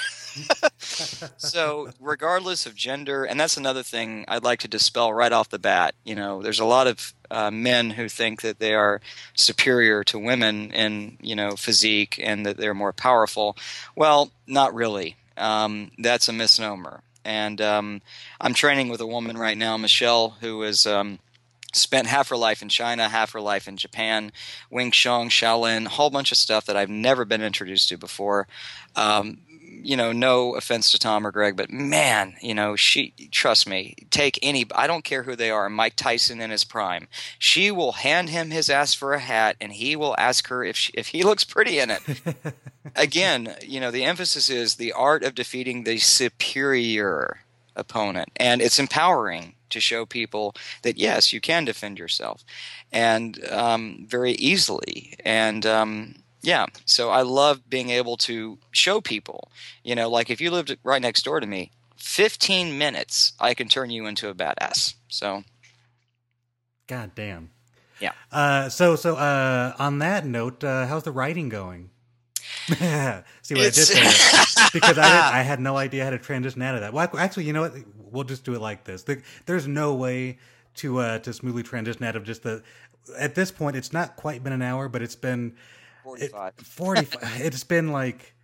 so, regardless of gender, and that's another thing I'd like to dispel right off the bat. You know, there's a lot of uh, men who think that they are superior to women in you know physique and that they're more powerful. Well, not really um, that's a misnomer. And um, I'm training with a woman right now, Michelle, who is. Um, spent half her life in China, half her life in Japan, Wing Chun, Shaolin, a whole bunch of stuff that I've never been introduced to before. Um, you know, no offense to Tom or Greg, but man, you know, she trust me, take any I don't care who they are, Mike Tyson in his prime. She will hand him his ass for a hat and he will ask her if she, if he looks pretty in it. Again, you know, the emphasis is the art of defeating the superior opponent and it's empowering to show people that yes, you can defend yourself and um, very easily and um, yeah so i love being able to show people you know like if you lived right next door to me 15 minutes i can turn you into a badass so. God damn. Yeah. Uh, so so uh, on that note uh, how's the writing going? See what it's... i did there because I, I had no idea how to transition out of that. Well actually you know what? We'll just do it like this. There's no way to uh to smoothly transition out of just the at this point it's not quite been an hour but it's been 45. It, 45. it's been like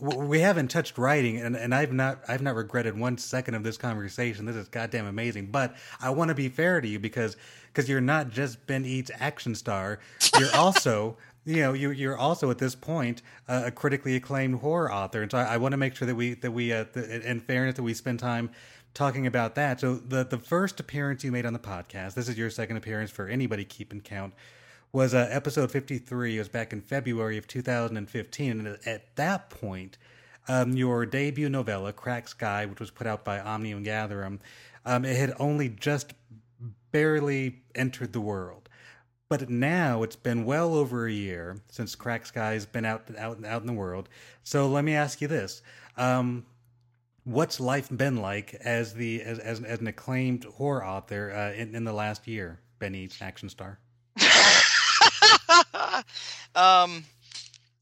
we haven't touched writing and, and I've not I've not regretted one second of this conversation. This is goddamn amazing. But I want to be fair to you because because you're not just Ben Eads action star. You're also you know you you're also at this point uh, a critically acclaimed horror author, and so I, I want to make sure that we that we uh, in fairness that we spend time talking about that. So the the first appearance you made on the podcast, this is your second appearance for anybody keeping count was uh, episode 53. It was back in February of 2015. And at that point, um, your debut novella, Cracked Sky, which was put out by Omnium Gatherum, um, it had only just barely entered the world. But now it's been well over a year since Cracked Sky has been out, out, out in the world. So let me ask you this. Um, what's life been like as the as, as, as an acclaimed horror author uh, in, in the last year, Ben Eads, action star? Um,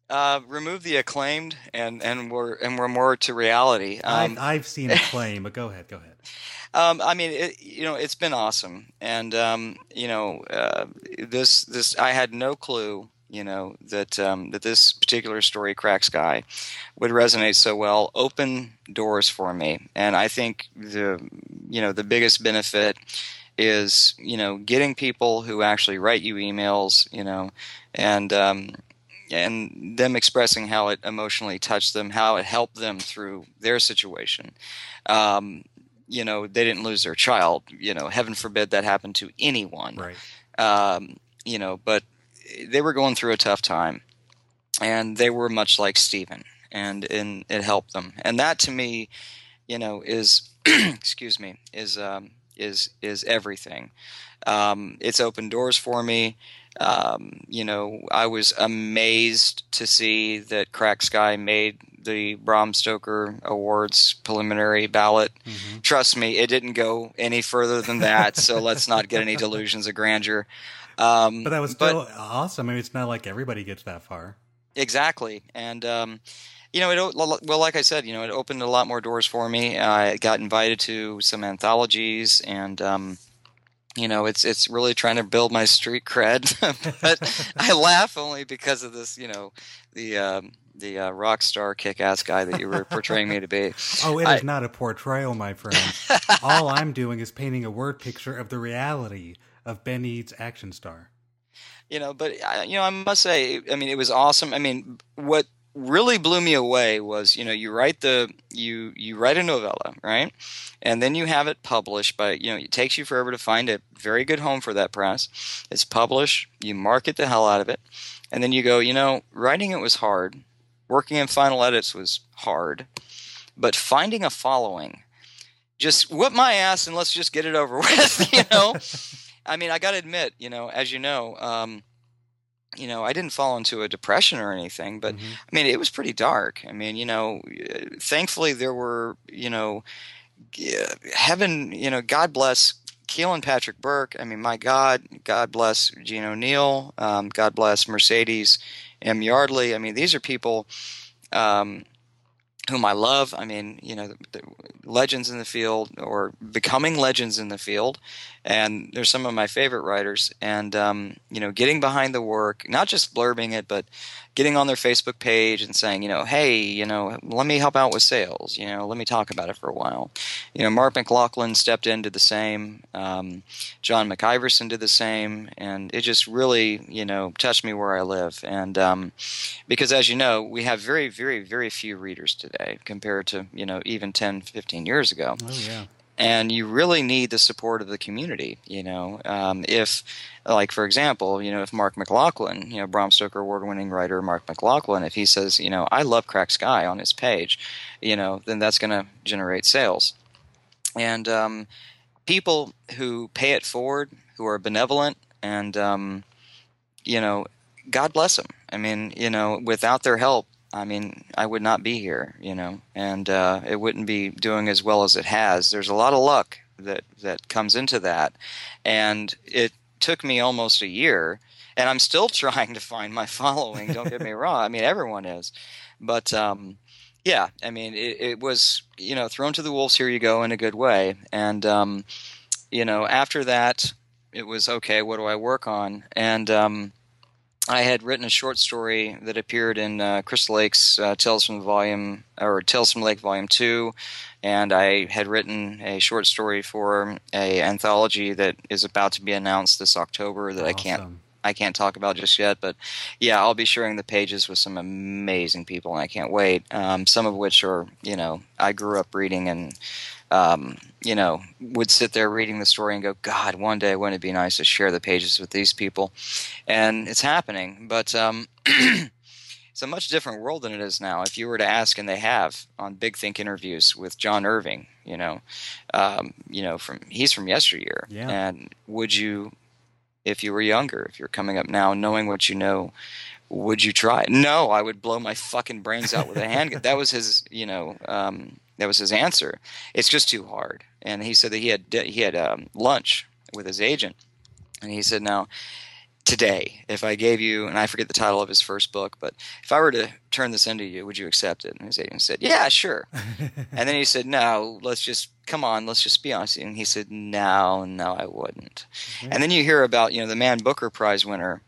uh, remove the acclaimed, and and we're and we're more to reality. Um, I've, I've seen acclaim, but go ahead, go ahead. Um, I mean, it, you know, it's been awesome, and um, you know, uh, this this I had no clue, you know, that um, that this particular story, Cracked Sky, would resonate so well. Open doors for me, and I think the you know the biggest benefit is you know getting people who actually write you emails, you know, and um, and them expressing how it emotionally touched them, how it helped them through their situation. Um, you know, they didn't lose their child. You know, heaven forbid that happened to anyone. Right. Um, you know, but they were going through a tough time, and they were much like Stephen, and and it helped them. And that to me, you know, is excuse me, is um, is is everything. Um, it's opened doors for me. Um, you know, I was amazed to see that Cracked Sky made the Bram Stoker Awards preliminary ballot. Mm-hmm. Trust me, it didn't go any further than that. so let's not get any delusions of grandeur. Um, but that was still but, awesome. I mean, it's not like everybody gets that far. Exactly, and um, you know, it well, like I said, you know, it opened a lot more doors for me. I got invited to some anthologies, and um, you know, it's it's really trying to build my street cred. but I laugh only because of this, you know, the um, the uh, rock star kick ass guy that you were portraying me to be. Oh, it I, is not a portrayal, my friend. All I'm doing is painting a word picture of the reality of Ben Eads action star. You know, but you know, I must say, I mean, it was awesome. I mean, what really blew me away was you know you write the you you write a novella right? And then you have it published by you know it takes you forever to find a very good home for that press it's published you market the hell out of it and then you go you know writing it was hard. Working in final edits was hard. But finding a following just whip my ass and let's just get it over with you know? I mean i gotta admit you know as you know um, you know, I didn't fall into a depression or anything, but mm-hmm. I mean, it was pretty dark. I mean, you know, thankfully there were, you know, heaven, you know, God bless Kealan Patrick Burke. I mean, my God, God bless Gene O'Neill. Um, God bless Mercedes M. Yardley. I mean, these are people um, whom I love. I mean, you know, the, the legends in the field or becoming legends in the field. And they're some of my favorite writers. And, um, you know, getting behind the work, not just blurbing it, but getting on their Facebook page and saying, you know, hey, you know, let me help out with sales. You know, let me talk about it for a while. You know, Mark McLaughlin stepped in, did the same. Um, John McIverson did the same, and it just really, you know, touched me where I live. And um, because, as you know, we have very, very, very few readers today compared to, you know, even 10, 15 years ago. Oh yeah and you really need the support of the community. You know, um, if like for example, you know, if Mark McLaughlin, you know, Bram Stoker award-winning writer Mark McLaughlin, if he says, you know, I love Cracked Sky on his page, you know, then that's going to generate sales. And um, people who pay it forward, who are benevolent, and um, you know, God bless them. I mean, you know, without their help, I mean, I would not be here, you know, and uh, it wouldn't be doing as well as it has. There's a lot of luck that that comes into that, and it took me almost a year, and I'm still trying to find my following. Don't get me wrong. I mean, everyone is, but um, yeah, I mean, it, it, was you know thrown to the wolves. Here you go in a good way, and um, you know after that, it was okay. What do I work on? And um, I had written a short story that appeared in uh, Crystal Lake's uh, Tales from the Volume or Tales from Lake Volume Two, and I had written a short story for a anthology that is about to be announced this October that awesome. I can't I can't talk about just yet. But yeah, I'll be sharing the pages with some amazing people, and I can't wait. Um, some of which are you know I grew up reading and um, you know, would sit there reading the story and go, God, one day wouldn't it be nice to share the pages with these people? And it's happening, but um, it's a much different world than it is now. If you were to ask, and they have on Big Think interviews with John Irving, you know, um, you know, from he's from yesteryear, yeah. and would you, if you were younger, if you're coming up now, knowing what you know, would you try? No, I would blow my fucking brains out with a handgun. that was his, you know, um, that was his answer. It's just too hard. And he said that he had he had um, lunch with his agent, and he said, "Now, today, if I gave you, and I forget the title of his first book, but if I were to turn this into you, would you accept it?" And his agent said, "Yeah, sure." and then he said, "No, let's just come on, let's just be honest." And he said, "No, no, I wouldn't." Mm-hmm. And then you hear about you know the Man Booker Prize winner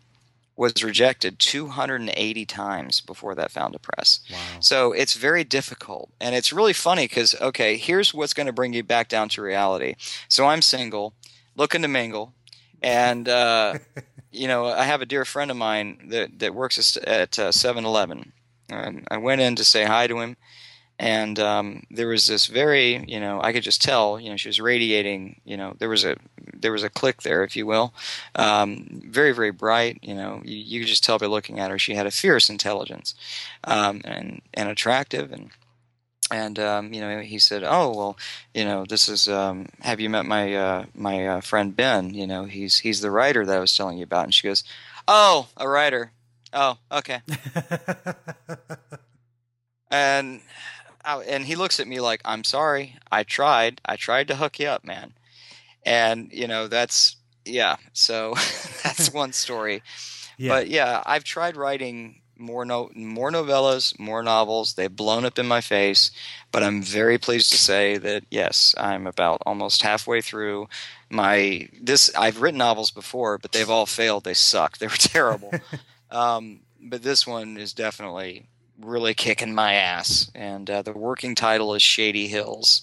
was rejected 280 times before that found a press. Wow. So it's very difficult. And it's really funny because, okay, here's what's going to bring you back down to reality. So I'm single, looking to mingle, and, uh, you know, I have a dear friend of mine that, that works at uh, 7 Eleven. I went in to say hi to him and um, there was this very you know i could just tell you know she was radiating you know there was a there was a click there if you will um, very very bright you know you, you, could just tell by looking at her she had a fierce intelligence um, and and attractive and and um, you know he said, "Oh well, you know this is um, have you met my uh, my uh, friend Ben? You know he's he's the writer that I was telling you about." And she goes, "Oh, a writer. Oh, okay." and And he looks at me like, "I'm sorry. I tried. I tried to hook you up, man." And you know that's yeah. So that's one story. Yeah. But yeah, I've tried writing more no more novellas, more novels. They've blown up in my face, but I'm very pleased to say that yes, I'm about almost halfway through my this. I've written novels before, but they've all failed. They suck. They were terrible. um, but this one is definitely really kicking my ass, and uh, the working title is Shady Hills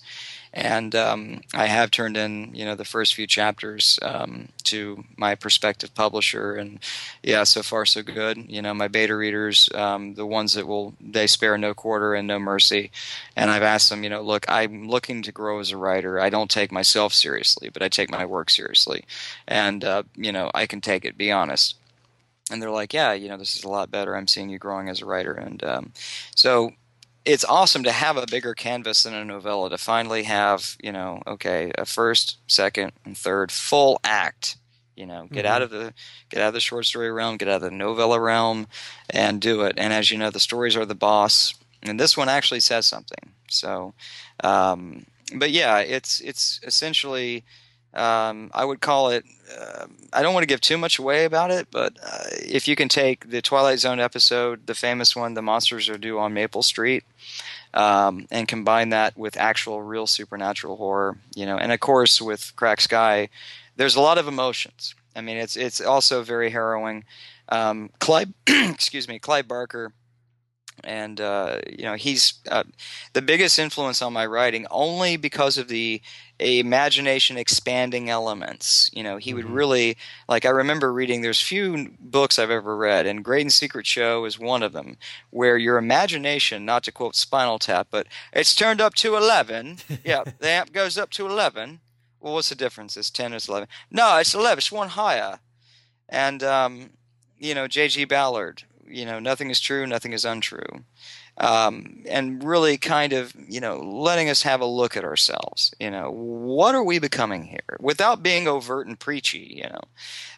and um, I have turned in you know the first few chapters um, to my prospective publisher, and yeah, so far so good. You know, my beta readers, um, the ones that will they spare no quarter and no mercy, and I've asked them, you know, look, I'm looking to grow as a writer. I don't take myself seriously, but I take my work seriously, and uh, you know, I can take it. Be honest. And they're like, yeah, you know, this is a lot better. I'm seeing you growing as a writer, and um, so it's awesome to have a bigger canvas than a novella to finally have you know okay a first second and third full act you know get mm-hmm. out of the get out of the short story realm get out of the novella realm and do it and as you know the stories are the boss and this one actually says something so um, but yeah it's it's essentially um, I would call it. Uh, I don't want to give too much away about it, but uh, if you can take the Twilight Zone episode, the famous one, "The Monsters Are Due on Maple Street," um, and combine that with actual, real supernatural horror, you know, and of course with Cracked Sky, there's a lot of emotions. I mean, it's it's also very harrowing. Um, Clive, excuse me, Clive Barker and uh, you know he's uh, the biggest influence on my writing only because of the imagination expanding elements. You know he mm-hmm. would really like i remember reading there's few books i've ever read and great and secret show is one of them where your imagination not to quote spinal tap but it's turned up to 11 yeah the amp goes up to 11 well what's the difference? It's 10 it's 11 no it's 11 it's one higher. And um, you know jg ballard you know nothing is true nothing is untrue um, and really kind of you know letting us have a look at ourselves you know what are we becoming here without being overt and preachy you know?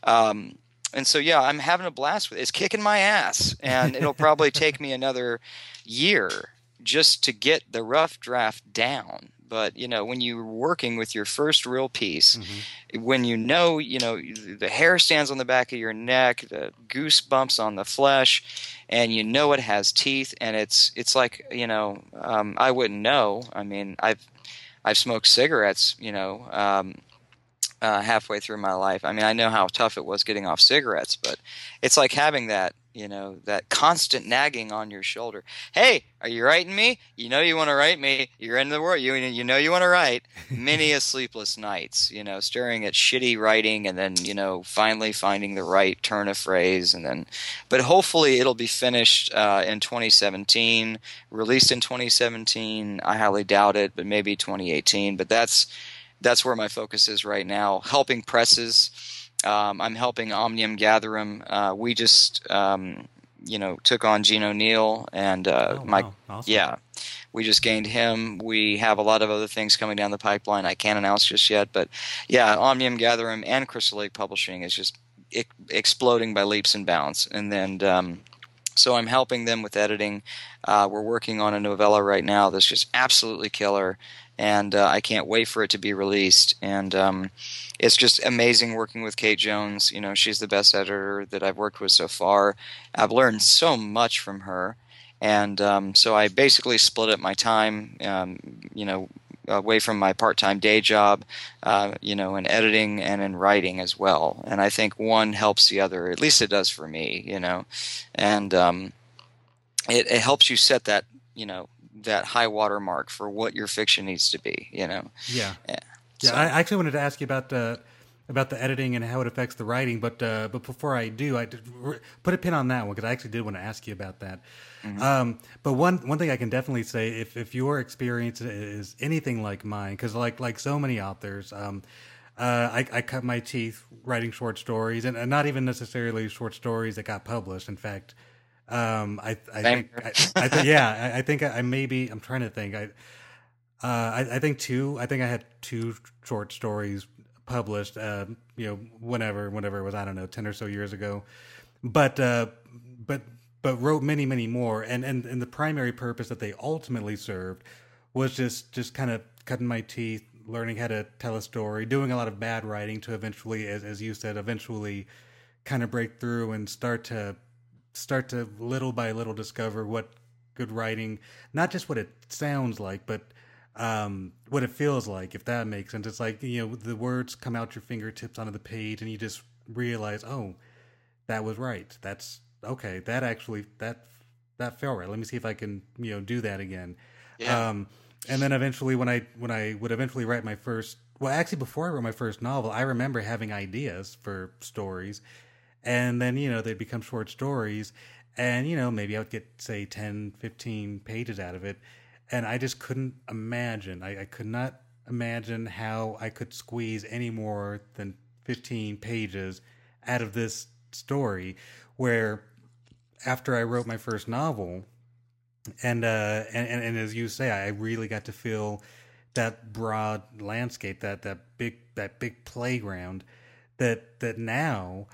Um, and so yeah i'm having a blast with it. It's kicking my ass and it'll probably take me another year just to get the rough draft down but you know when you're working with your first real piece mm-hmm. when you know you know the hair stands on the back of your neck the goosebumps on the flesh and you know it has teeth and it's it's like you know um, i wouldn't know i mean i've i've smoked cigarettes you know um, uh, halfway through my life i mean i know how tough it was getting off cigarettes but it's like having that you know that constant nagging on your shoulder. Hey are you writing me? You know you want to write me. You're in the world. You, you know you want to write. Many a sleepless nights you know staring at shitty writing and then you know finally finding the right turn of phrase and then but hopefully it'll be finished uh, in 2017 released in 2017 i highly doubt it but maybe 2018 but that's that's where my focus is right now helping presses um, I'm helping Omnium Gatherum. Uh, we just, um, you know, took on Gene O'Neill and uh, oh, my, wow. awesome. yeah, we just gained him. We have a lot of other things coming down the pipeline. I can't announce just yet, but yeah, Omnium Gatherum and Crystal Lake Publishing is just exploding by leaps and bounds. And then, um, so I'm helping them with editing. Uh, we're working on a novella right now that's just absolutely killer, and uh, I can't wait for it to be released. And um, it's just amazing working with Kate Jonez. You know, she's the best editor that I've worked with so far. I've learned so much from her, and um, so I basically split up my time. Um, you know, away from my part-time day job, uh, you know, in editing and in writing as well. And I think one helps the other. At least it does for me. You know, and um, it, it helps you set that you know that high water mark for what your fiction needs to be. You know. Yeah. Yeah. Yeah, so. I actually wanted to ask you about the about the editing and how it affects the writing, but uh, but before I do, I did, put a pin on that one because I actually did want to ask you about that. Mm-hmm. Um, but one one thing I can definitely say, if if your experience is anything like mine, because like like so many authors, um, uh, I, I, cut my teeth writing short stories, and, and, not even necessarily short stories that got published. In fact, Um, I, I think, I, I th- yeah, I, I think I, I maybe, I'm trying to think. I, uh, I, I think two, I think I had two short stories published, uh, you know, whenever, whenever it was, I don't know, 10 or so years ago. But, uh, but, but wrote many, many more. And, and, and the primary purpose that they ultimately served was just, just kind of cutting my teeth, learning how to tell a story, doing a lot of bad writing to eventually, as, as you said, eventually kind of break through and start to start to little by little discover what good writing, not just what it sounds like, but um, what it feels like, if that makes sense. It's like, you know, the words come out your fingertips onto the page and you just realize, oh, that was right. That's okay. That actually, that, that felt right. Let me see if I can, you know, do that again. Yeah. Um, and then eventually when I, when I would eventually write my first, well, actually before I wrote my first novel, I remember having ideas for stories and then you know they'd become short stories. And you know maybe i would get say 10 15 pages out of it. And i just couldn't imagine. I, I could not imagine how i could squeeze any more than 15 pages out of this story where after i wrote my first novel and uh and, and, and as you say i really got to feel that broad landscape that that big that big playground that that now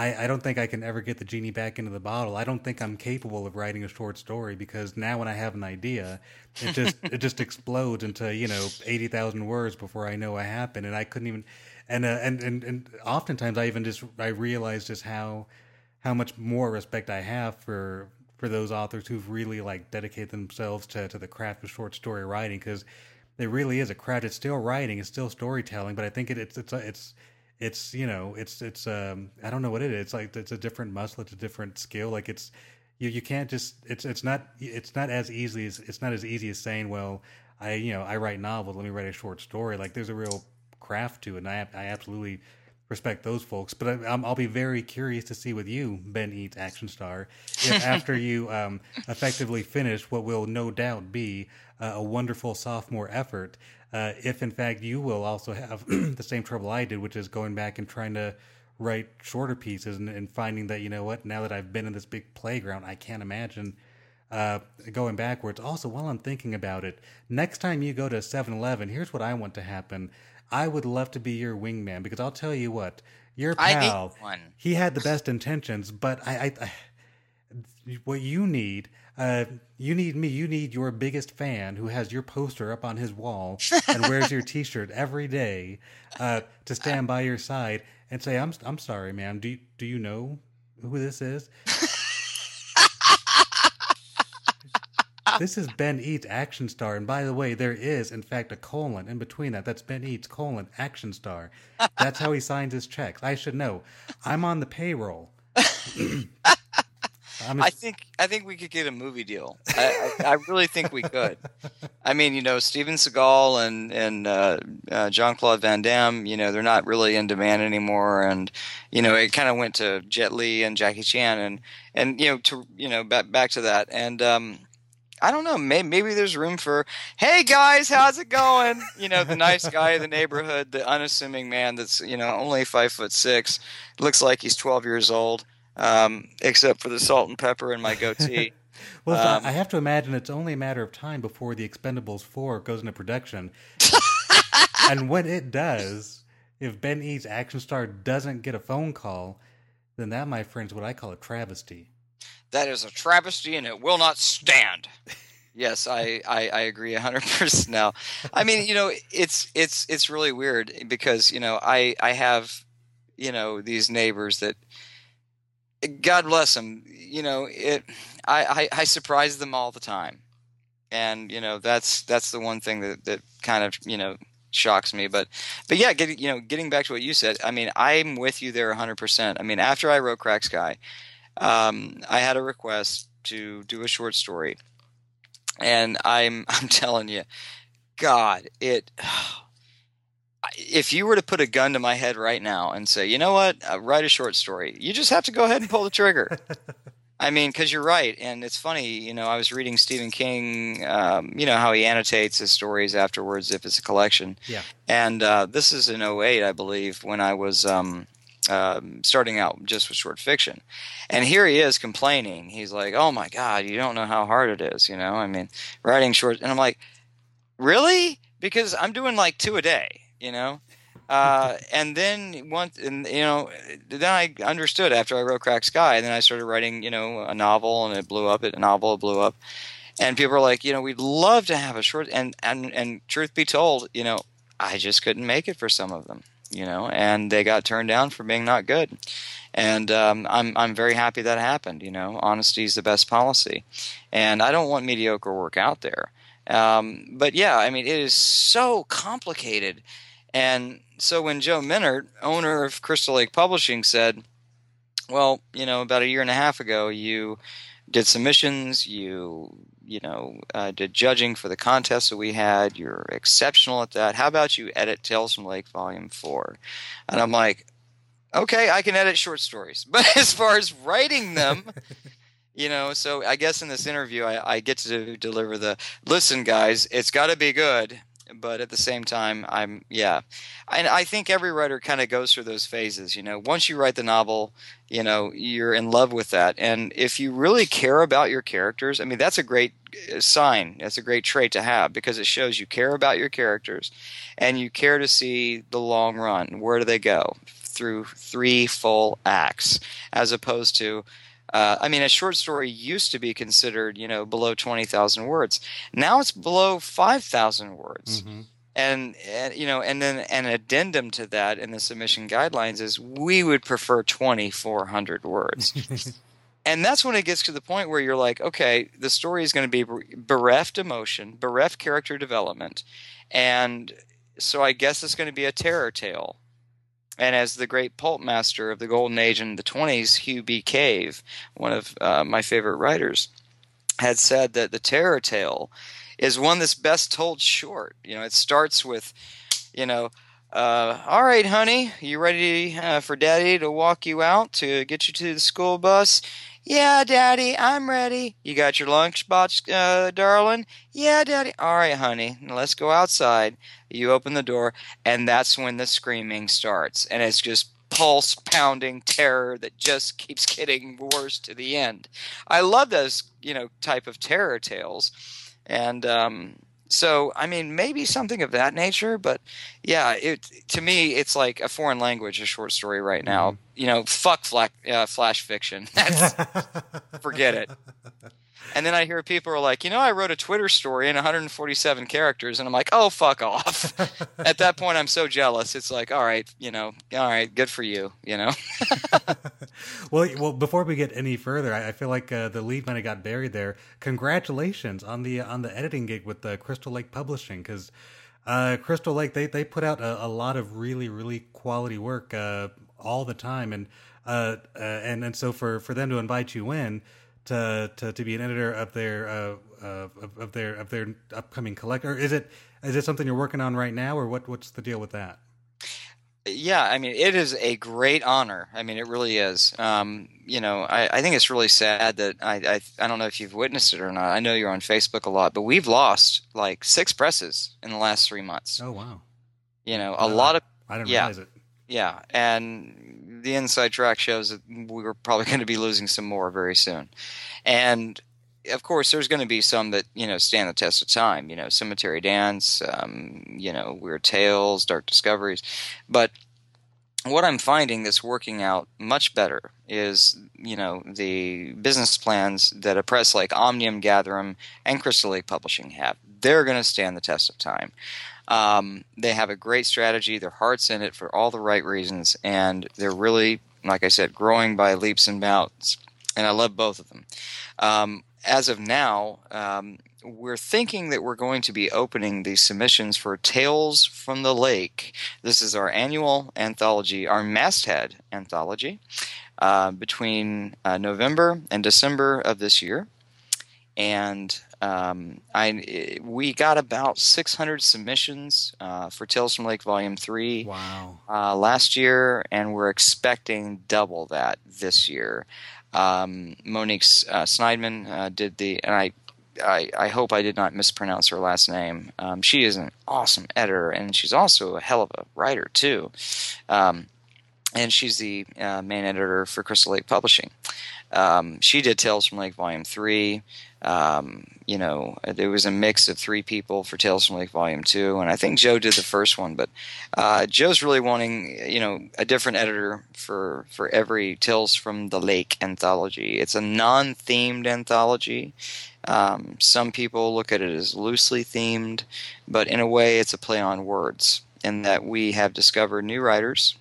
I, I don't think I can ever get the genie back into the bottle. I don't think I'm capable of writing a short story because now when I have an idea, it just it just explodes into you know eighty thousand words before I know what happened, and I couldn't even. And, uh, and and and oftentimes I even just I realize just how how much more respect I have for for those authors who've really like dedicated themselves to to the craft of short story writing because there really is a craft. It's still writing, it's still storytelling, but I think it, it's it's it's it's you know it's it's um I don't know what it is. It's like it's a different muscle, it's a different skill. Like it's you you can't just it's it's not it's not as easy as it's not as easy as saying well I you know I write novels let me write a short story. Like there's a real craft to it, and I I absolutely respect those folks. But I, will be very curious to see with you, Ben Eads Action Star, if after you um, effectively finish what will no doubt be uh, a wonderful sophomore effort, uh, if in fact you will also have the same trouble I did, which is going back and trying to write shorter pieces and, and, finding that you know what now that I've been in this big playground, I can't imagine uh, going backwards. Also, while I'm thinking about it, next time you go to 7-Eleven, here's what I want to happen. I would love to be your wingman because I'll tell you what, your pal, he had the best intentions, but I, I, I what you need uh, you need me. You need your biggest fan who has your poster up on his wall and wears your T-shirt every day uh, to stand by your side and say, "I'm I'm sorry, ma'am. Do you, do you know who this is?" this is Ben Eads Action Star, and by the way, there is in fact a colon in between that. That's Ben Eads colon Action Star. That's how he signs his checks. I should know. I'm on the payroll. I'm I think I think we could get a movie deal. I, I, I really think we could. I mean, you know, Steven Seagal and and uh, uh, Jean Claude Van Damme, you know, they're not really in demand anymore, and you know, it kind of went to Jet Li and Jackie Chan, and and you know, to you know, back back to that, and um, I don't know. Maybe, maybe there's room for, hey guys, how's it going? You know, the nice guy of the neighborhood, the unassuming man that's you know only five foot six, looks like he's twelve years old um, except for the salt and pepper and my goatee. well, um, I have to imagine it's only a matter of time before the Expendables 4 goes into production. and when it does, if Ben Eads action star doesn't get a phone call, then that, my friends, what I call a travesty. That is a travesty, and it will not stand. yes, I, I, I agree hundred percent. Now, I mean, you know, it's it's it's really weird because you know I I have you know these neighbors that God bless them. You know, it. I, I, I surprise them all the time, and you know that's that's the one thing that that kind of you know shocks me. But but yeah, getting you know getting back to what you said. I mean, I'm with you there 100. percent I mean, after I wrote Cracked Sky, um, I had a request to do a short story, and I'm I'm telling you, God, it if you were to put a gun to my head right now and say, you know what, uh, write a short story, you just have to go ahead and pull the trigger. I mean, because you're right, and it's funny. You know, I was reading Stephen King. Um, you know how he annotates his stories afterwards if it's a collection. Yeah. And uh, this is in 08, I believe, when I was um, um, starting out just with short fiction. And here he is complaining. He's like, "Oh my God, you don't know how hard it is." You know, I mean, writing short. And I'm like, "Really?" Because I'm doing like two a day. You know. Uh, and then once, and you know, then I understood after I wrote Cracked Sky, and then I started writing, you know, a novel, and it blew up. It a novel it blew up, and people were like, you know, we'd love to have a short. And and and truth be told, you know, I just couldn't make it for some of them you know, and they got turned down for being not good. And um, I'm I'm very happy that happened. You know, honesty is the best policy, and I don't want mediocre work out there. Um, but yeah, I mean, it is so complicated. And so when Joe Mynhardt, owner of Crystal Lake Publishing, said, "Well, you know, about a year and a half ago, you did submissions, you you know, uh, did judging for the contest that we had. You're exceptional at that. How about you edit Tales from Lake Volume 4? And I'm like, okay, I can edit short stories. But as far as writing them, you know, so I guess in this interview, I, I get to deliver the listen, guys, it's got to be good but at the same time, I'm yeah, and I think every writer kind of goes through those phases. You know, once you write the novel, you know you're in love with that, and if you really care about your characters, I mean that's a great uh, sign. That's a great trait to have because it shows you care about your characters, and you care to see the long run. Where do they go? Through three full acts, as opposed to uh, I mean, a short story used to be considered, you know, below twenty thousand words. Now it's below five thousand words. Mm-hmm. And, and, you know, and then an addendum to that in the submission guidelines is we would prefer twenty four hundred words. and that's when it gets to the point where you're like, okay, the story is going to be bereft emotion, bereft character development, and so I guess it's going to be a terror tale and as the great pulp master of the golden age in the 20s, Hugh B. Cave, one of uh, my favorite writers, had said that the terror tale is one that's best told short. You know, it starts with, you know, uh, all right, honey, you ready uh, for daddy to walk you out to get you to the school bus? Yeah, Daddy, I'm ready. You got your lunchbox, uh, darling? Yeah, Daddy. All right, honey, let's go outside. You open the door, and that's when the screaming starts. And it's just pulse pounding terror that just keeps getting worse to the end. I love those, you know, type of terror tales. And, um, so, I mean, maybe something of that nature, but yeah, it to me, it's like a foreign language, a short story right now. Mm-hmm. You know, fuck flash, uh, flash fiction. forget it. And then I hear people are like, you know, I wrote a Twitter story in 147 characters, and I'm like, oh, fuck off. At that point, I'm so jealous. It's like, all right, you know, all right, good for you, you know. well, well, before we get any further, I, I feel like uh, the lead might have got buried there. Congratulations on the on the editing gig with the Crystal Lake Publishing, because uh, Crystal Lake they they put out a, a lot of really really quality work uh, all the time, and uh, uh, and and so for for them to invite you in to to, to be an editor of their uh, uh, of, of, their of their upcoming collector? Is it is it something you're working on right now, or what what's the deal with that? Yeah, I mean, it is a great honor. I mean, it really is. Um, you know, I, I, think it's really sad that I, I I don't know if you've witnessed it or not. I know you're on Facebook a lot, but we've lost like six presses in the last three months. Oh wow! You know, a lot of I didn't yeah, realize it. Yeah, and the inside track shows that we were probably going to be losing some more very soon, and of course, there's going to be some that you know stand the test of time. You know, Cemetery Dance, um, you know, Weird Tales, Dark Discoveries, but what I'm finding that's working out much better is you know the business plans that a press like Omnium, Gatherum, and Crystal Lake Publishing have. They're going to stand the test of time. Um, they have a great strategy. Their heart's in it for all the right reasons, and they're really, like I said, growing by leaps and bounds. And I love both of them. Um, as of now, um, we're thinking that we're going to be opening the submissions for Tales from the Lake. This is our annual anthology, our masthead anthology, uh, between uh, November and December of this year. And um, I we got about 600 submissions uh, for Tales from Lake Volume Three. Wow! Uh, last year, and we're expecting double that this year. Um, Monique uh, Snyman uh, did the, and I, I, I, hope I did not mispronounce her last name. Um, she is an awesome editor, and she's also a hell of a writer too. Um, and she's the uh, main editor for Crystal Lake Publishing. Um, she did Tales from Lake Volume Three. Um, you know, there was a mix of three people for Tales from Lake Volume Two, and I think Joe did the first one. But uh, Joe's really wanting, you know, a different editor for for every Tales from the Lake anthology. It's a non-themed anthology. Um, some people look at it as loosely themed, but in a way, it's a play on words. In that we have discovered new writers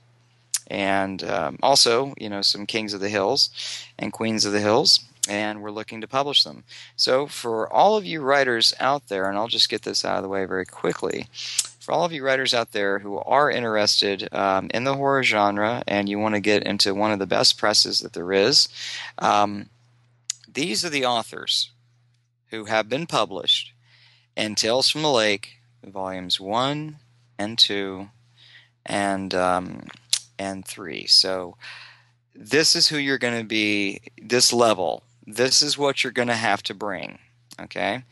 and um, also you know some kings of the hills and queens of the hills and we're looking to publish them so for all of you writers out there and i'll just get this out of the way very quickly for all of you writers out there who are interested um, in the horror genre and you want to get into one of the best presses that there is um, these are the authors who have been published in tales from the lake volumes 1 and 2 and um, and three. So this is who you're going to be, this level. This is what you're going to have to bring. Okay?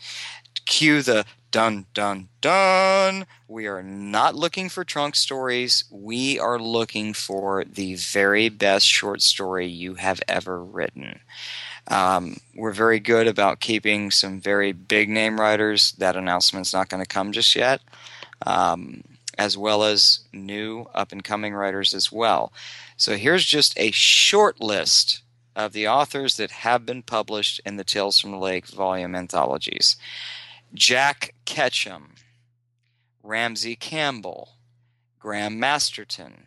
Cue the dun dun dun. We are not looking for trunk stories. We are looking for the very best short story you have ever written. Um, we're very good about keeping some very big name writers. That announcement's not going to come just yet. Um, as well as new up and coming writers as well. So here's just a short list of the authors that have been published in the Tales from the Lake volume anthologies. Jack Ketchum, Ramsey Campbell, Graham Masterton,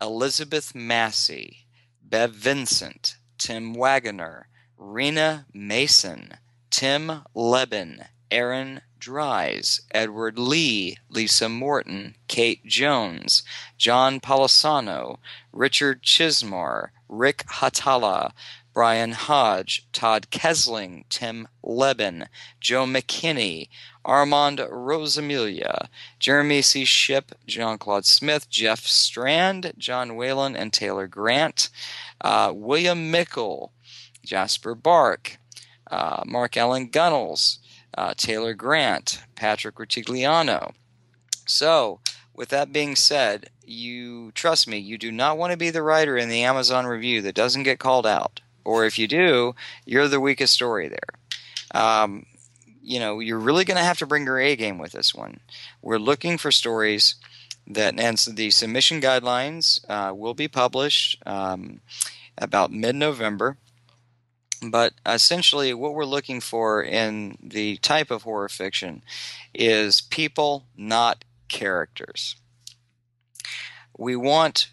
Elizabeth Massie, Bev Vincent, Tim Waggoner, Rena Mason, Tim Lebbon, Aaron Dries, Edward Lee, Lisa Morton, Kate Jonez, John Palisano, Richard Chizmar, Rick Hautala, Brian Hodge, Todd Kesling, Tim Lebbon, Joe McKinney, Armand Rosamilia, Jeremy C. Shipp, John Claude Smith, Jeff Strand, John Whalen, and Taylor Grant, uh, William Meikle, Jasper Bark, uh, Mark Allen Gunnels, uh, Taylor Grant, Patrick Rutigliano. So, with that being said, you trust me, you do not want to be the writer in the Amazon review that doesn't get called out. Or if you do, you're the weakest story there. Um, you know, you're really going to have to bring your A game with this one. We're looking for stories that, and so the submission guidelines uh, will be published um, about mid November. But essentially, what we're looking for in the type of horror fiction is people, not characters. We want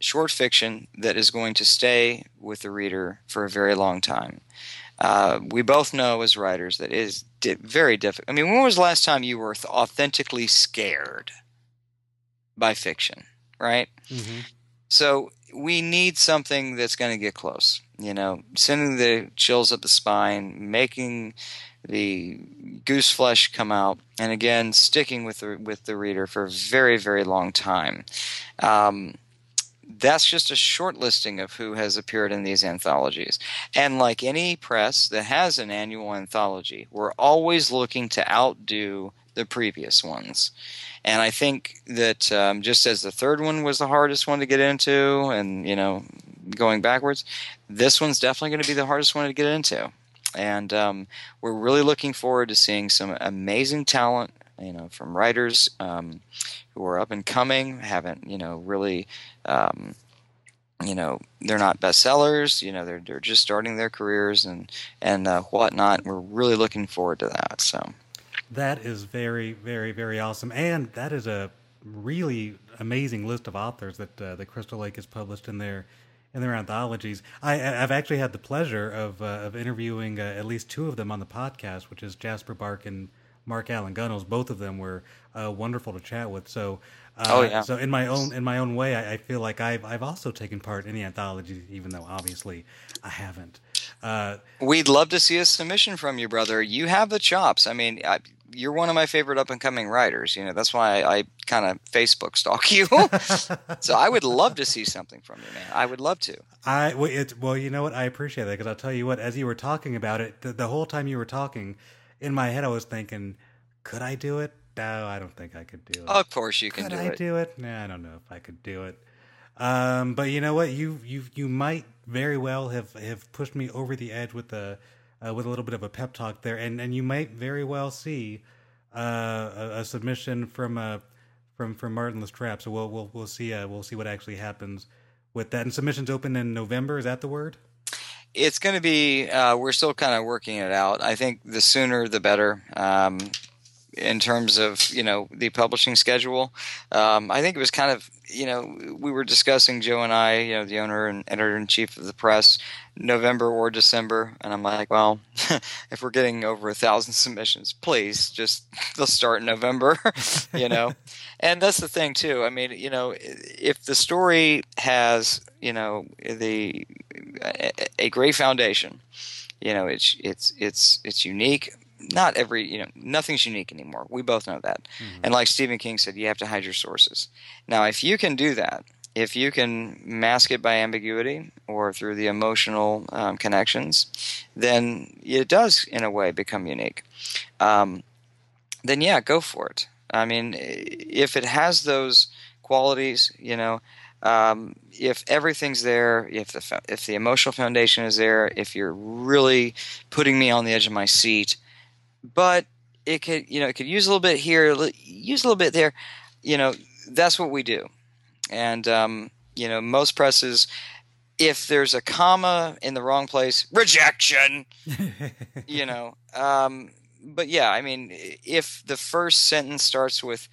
short fiction that is going to stay with the reader for a very long time. Uh, we both know as writers that it is di- very difficult. I mean, when was the last time you were th- authentically scared by fiction, right? Mm-hmm. So we need something that's going to get close. You know, sending the chills up the spine, making the goose flesh come out, and again sticking with the with the reader for a very very long time. Um, that's just a short listing of who has appeared in these anthologies. And like any press that has an annual anthology, we're always looking to outdo the previous ones. And I think that um, just as the third one was the hardest one to get into, and you know, going backwards, this one's definitely going to be the hardest one to get into. And um, we're really looking forward to seeing some amazing talent, you know, from writers um, who are up and coming, haven't, you know, really, um, you know, they're not bestsellers. You know, they're they're just starting their careers and and uh, whatnot. We're really looking forward to that. So. That is very, very, very awesome, and that is a really amazing list of authors that uh, the Crystal Lake has published in their in their anthologies. I, have actually had the pleasure of uh, of interviewing uh, at least two of them on the podcast, which is Jasper Bark and Mark Allen Gunnels. Both of them were uh, wonderful to chat with. So, uh, oh, yeah. so in my own in my own way, I, I, feel like I've I've also taken part in the anthology, even though obviously I haven't. Uh, We'd love to see a submission from you, brother. You have the chops. I mean, I, you're one of my favorite up and coming writers. You know, that's why I, I kind of Facebook stalk you. so I would love to see something from you, man. I would love to. I well, it, well you know what? I appreciate that because I'll tell you what. As you were talking about it, the, the, whole time you were talking, in my head I was thinking, could I do it? No, I don't think I could do it. Of course you can could do I it. do it? No, I don't know if I could do it. Um, but you know what? You you you might very well have have pushed me over the edge with a uh, with a little bit of a pep talk there, and and you might very well see uh, a, a, submission from uh, from from Martin Lastrapes. So we'll we'll we'll see uh, we'll see what actually happens with that. And submissions open in November. Is that the word? It's going to be. Uh, we're still kind of working it out. I think the sooner the better. Um, in terms of you know the publishing schedule, um, I think it was kind of you know we were discussing Joe and I, you know, the owner and editor in chief of the press, November or December, and I'm like, well, if we're getting over a thousand submissions, please just let's start in November, you know. and that's the thing too. I mean, you know, if the story has you know the a great foundation, you know, it's it's it's it's unique not every you know nothing's unique anymore. We both know that. Mm-hmm. and like stephen king said you have to hide your sources. Now if you can do that if you can mask it by ambiguity or through the emotional um, connections then it does in a way become unique. Um, then yeah go for it. I mean if it has those qualities you know um, if everything's there, if the if the emotional foundation is there, if you're really putting me on the edge of my seat, but it could you know it could use a little bit here, use a little bit there. You know that's what we do, and um, you know most presses. If there's a comma in the wrong place, rejection. you know, um, but yeah, I mean, if the first sentence starts with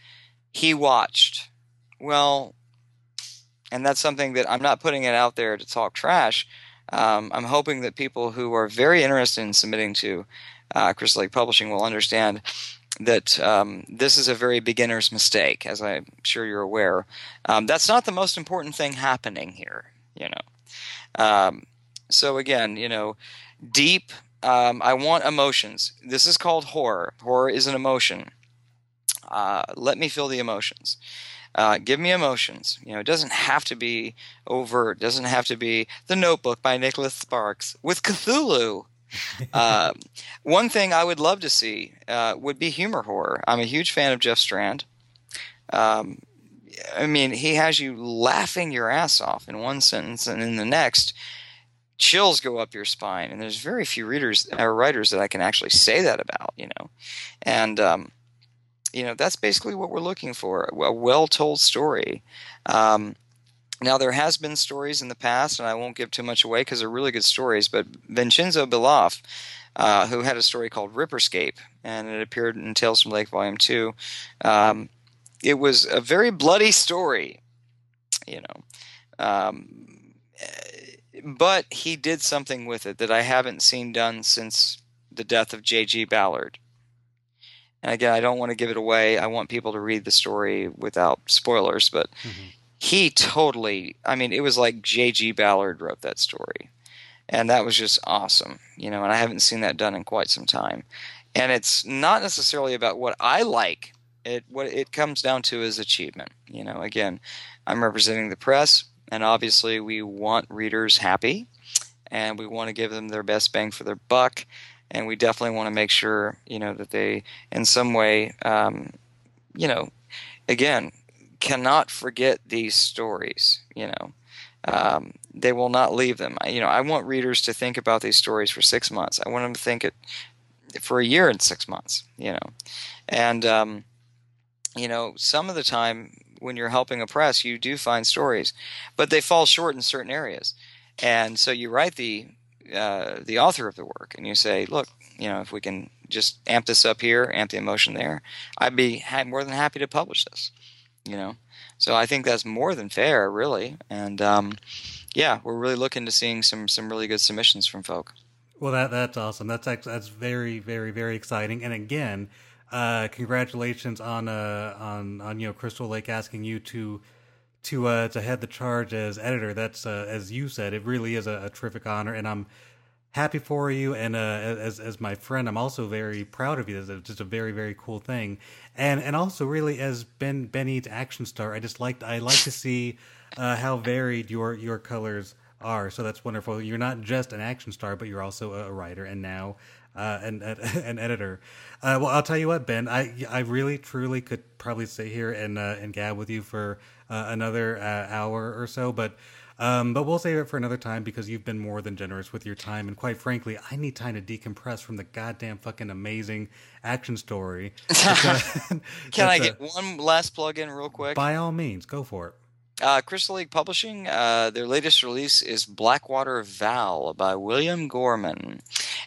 "he watched," well, and that's something that I'm not putting it out there to talk trash. Um, I'm hoping that people who are very interested in submitting to uh, Crystal Lake Publishing will understand that um, this is a very beginner's mistake, as I'm sure you're aware. Um, that's not the most important thing happening here, you know. Um, so again, you know, deep. Um, I want emotions. This is called horror. Horror is an emotion. Uh, let me feel the emotions. Uh, give me emotions. You know, it doesn't have to be overt. It doesn't have to be The Notebook by Nicholas Sparks with Cthulhu. uh, one thing I would love to see uh, would be humor horror. I'm a huge fan of Jeff Strand. Um, I mean, he has you laughing your ass off in one sentence, and in the next, chills go up your spine. And there's very few readers or writers that I can actually say that about, you know. And um, you know, that's basically what we're looking for: a well-told story. Um, now, there has been stories in the past, and I won't give too much away because they're really good stories. But Vincenzo Bilof, uh, who had a story called Ripperscape, and it appeared in Tales from Lake Volume Two. Um, it was a very bloody story, you know, um, but he did something with it that I haven't seen done since the death of J.G. Ballard. And again, I don't want to give it away. I want people to read the story without spoilers, but. Mm-hmm he totally i mean it was like jg ballard wrote that story. And that was just awesome you know and i haven't seen that done in quite some time. And it's not necessarily about what i like. It what it comes down to is achievement you know. Again i'm representing the press and obviously we want readers happy and we want to give them their best bang for their buck and we definitely want to make sure you know that they in some way um, you know again cannot forget these stories. You know, um, they will not leave them. You know, I want readers to think about these stories for six months. I want them to think it for a year and six months. You know, and um, you know, some of the time when you're helping a press, you do find stories, but they fall short in certain areas, and so you write the uh, the author of the work and you say, look, you know, if we can just amp this up here, amp the emotion there, I'd be more than happy to publish this you know. So I think that's more than fair, really. And um, yeah, we're really looking to seeing some some really good submissions from folk. Well, that that's awesome. That's that's very very very exciting. And again, uh, congratulations on uh, on on you know Crystal Lake asking you to to uh, to head the charge as editor. That's uh, as you said, it really is a, a terrific honor, and I'm happy for you and uh, as as my friend i'm also very proud of you it's just a very very cool thing and and also really as ben Eads action star i just like i like to see uh, how varied your your colors are so that's wonderful you're not just an action star but you're also a writer and now uh, and an editor. Uh, well, I'll tell you what, Ben, I I really truly could probably sit here and uh, and gab with you for uh, another hour or so, but. Um, but we'll save it for another time because you've been more than generous with your time, and quite frankly, I need time to decompress from the goddamn fucking amazing action story. Can I get one last plug in real quick? By all means, go for it. Uh, Crystal Lake Publishing, uh, their latest release is Blackwater Val by William Gorman.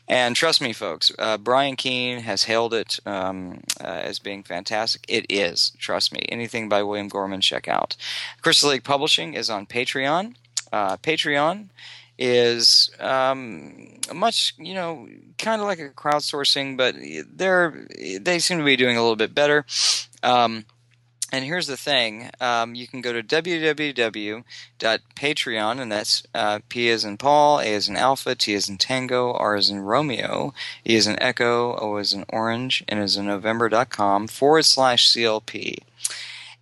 And trust me, folks, uh, Brian Keene has hailed it um, uh, as being fantastic. It is, trust me. Anything by William Gorman, check out. Crystal Lake Publishing is on Patreon. Uh, Patreon is um, much, you know, kind of like a crowdsourcing, but they're they seem to be doing a little bit better. Um, and here's the thing um, you can go to www.patreon, and that's uh, P as in Paul, A as in Alpha, T as in Tango, R as in Romeo, E as in Echo, O as in Orange, N as in November.com forward slash CLP.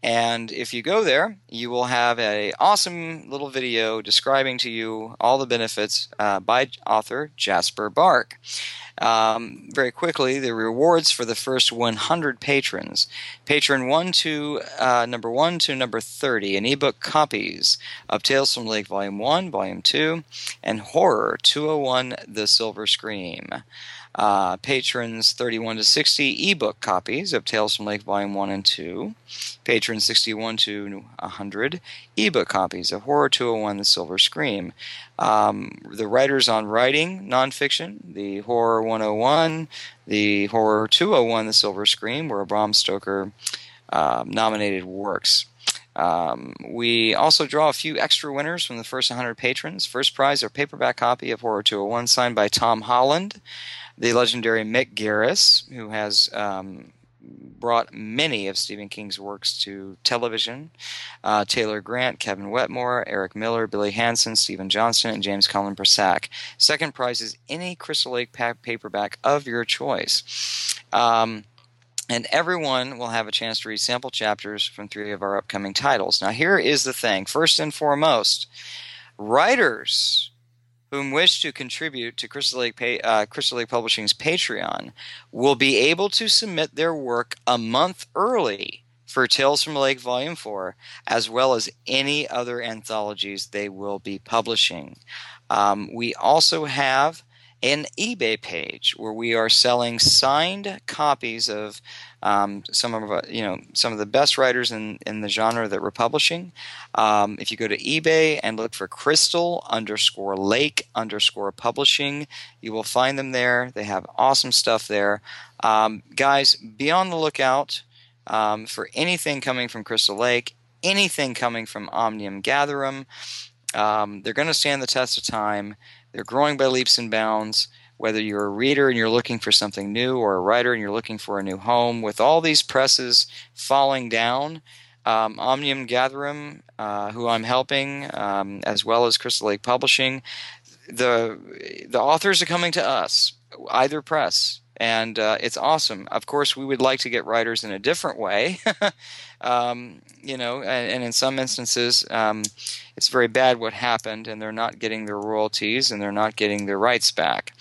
And if you go there, you will have a awesome little video describing to you all the benefits uh, by author Jasper Bark. Um, very quickly, the rewards for the first 100 patrons. Patron 1 to uh, number 1 to number 30, an ebook copies of Tales from Lake Volume 1, Volume 2, and Horror 201 The Silver Scream. Uh, patrons 31 to 60 ebook copies of Tales from Lake Volume 1 and 2. Patrons 61 to 100 ebook copies of Horror 201 The Silver Scream. Um, the writers on writing nonfiction, the Horror 101, the Horror 201 The Silver Scream, were Bram Stoker uh, nominated works. Um, we also draw a few extra winners from the first 100 patrons. First prize, a paperback copy of Horror 201 signed by Tom Holland the legendary Mick Garris, who has um, brought many of Stephen King's works to television. Uh, Taylor Grant, Kevin Wetmore, Eric Miller, Billy Hanson, Stephen Johnston, and James Cullen Persack. Second prize is any Crystal Lake paperback of your choice. Um, and everyone will have a chance to read sample chapters from three of our upcoming titles. Now, here is the thing first and foremost, writers whom wish to contribute to Crystal Lake, uh, Crystal Lake Publishing's Patreon will be able to submit their work a month early for Tales from Lake Volume 4, as well as any other anthologies they will be publishing. Um, we also have an eBay page where we are selling signed copies of um, some of uh, you know some of the best writers in, in the genre that we're publishing. Um, if you go to eBay and look for Crystal underscore Lake underscore Publishing, you will find them there. They have awesome stuff there. Um, guys, be on the lookout um, for anything coming from Crystal Lake, anything coming from Omnium Gatherum. Um, they're going to stand the test of time. They're growing by leaps and bounds whether you're a reader and you're looking for something new or a writer and you're looking for a new home, with all these presses falling down, um, Omnium Gatherum, uh, who I'm helping, um, as well as Crystal Lake Publishing, the the authors are coming to us, either press, and uh, it's awesome. Of course, we would like to get writers in a different way, um, you know, and, and, in some instances, um, it's very bad what happened, and they're not getting their royalties and they're not getting their rights back.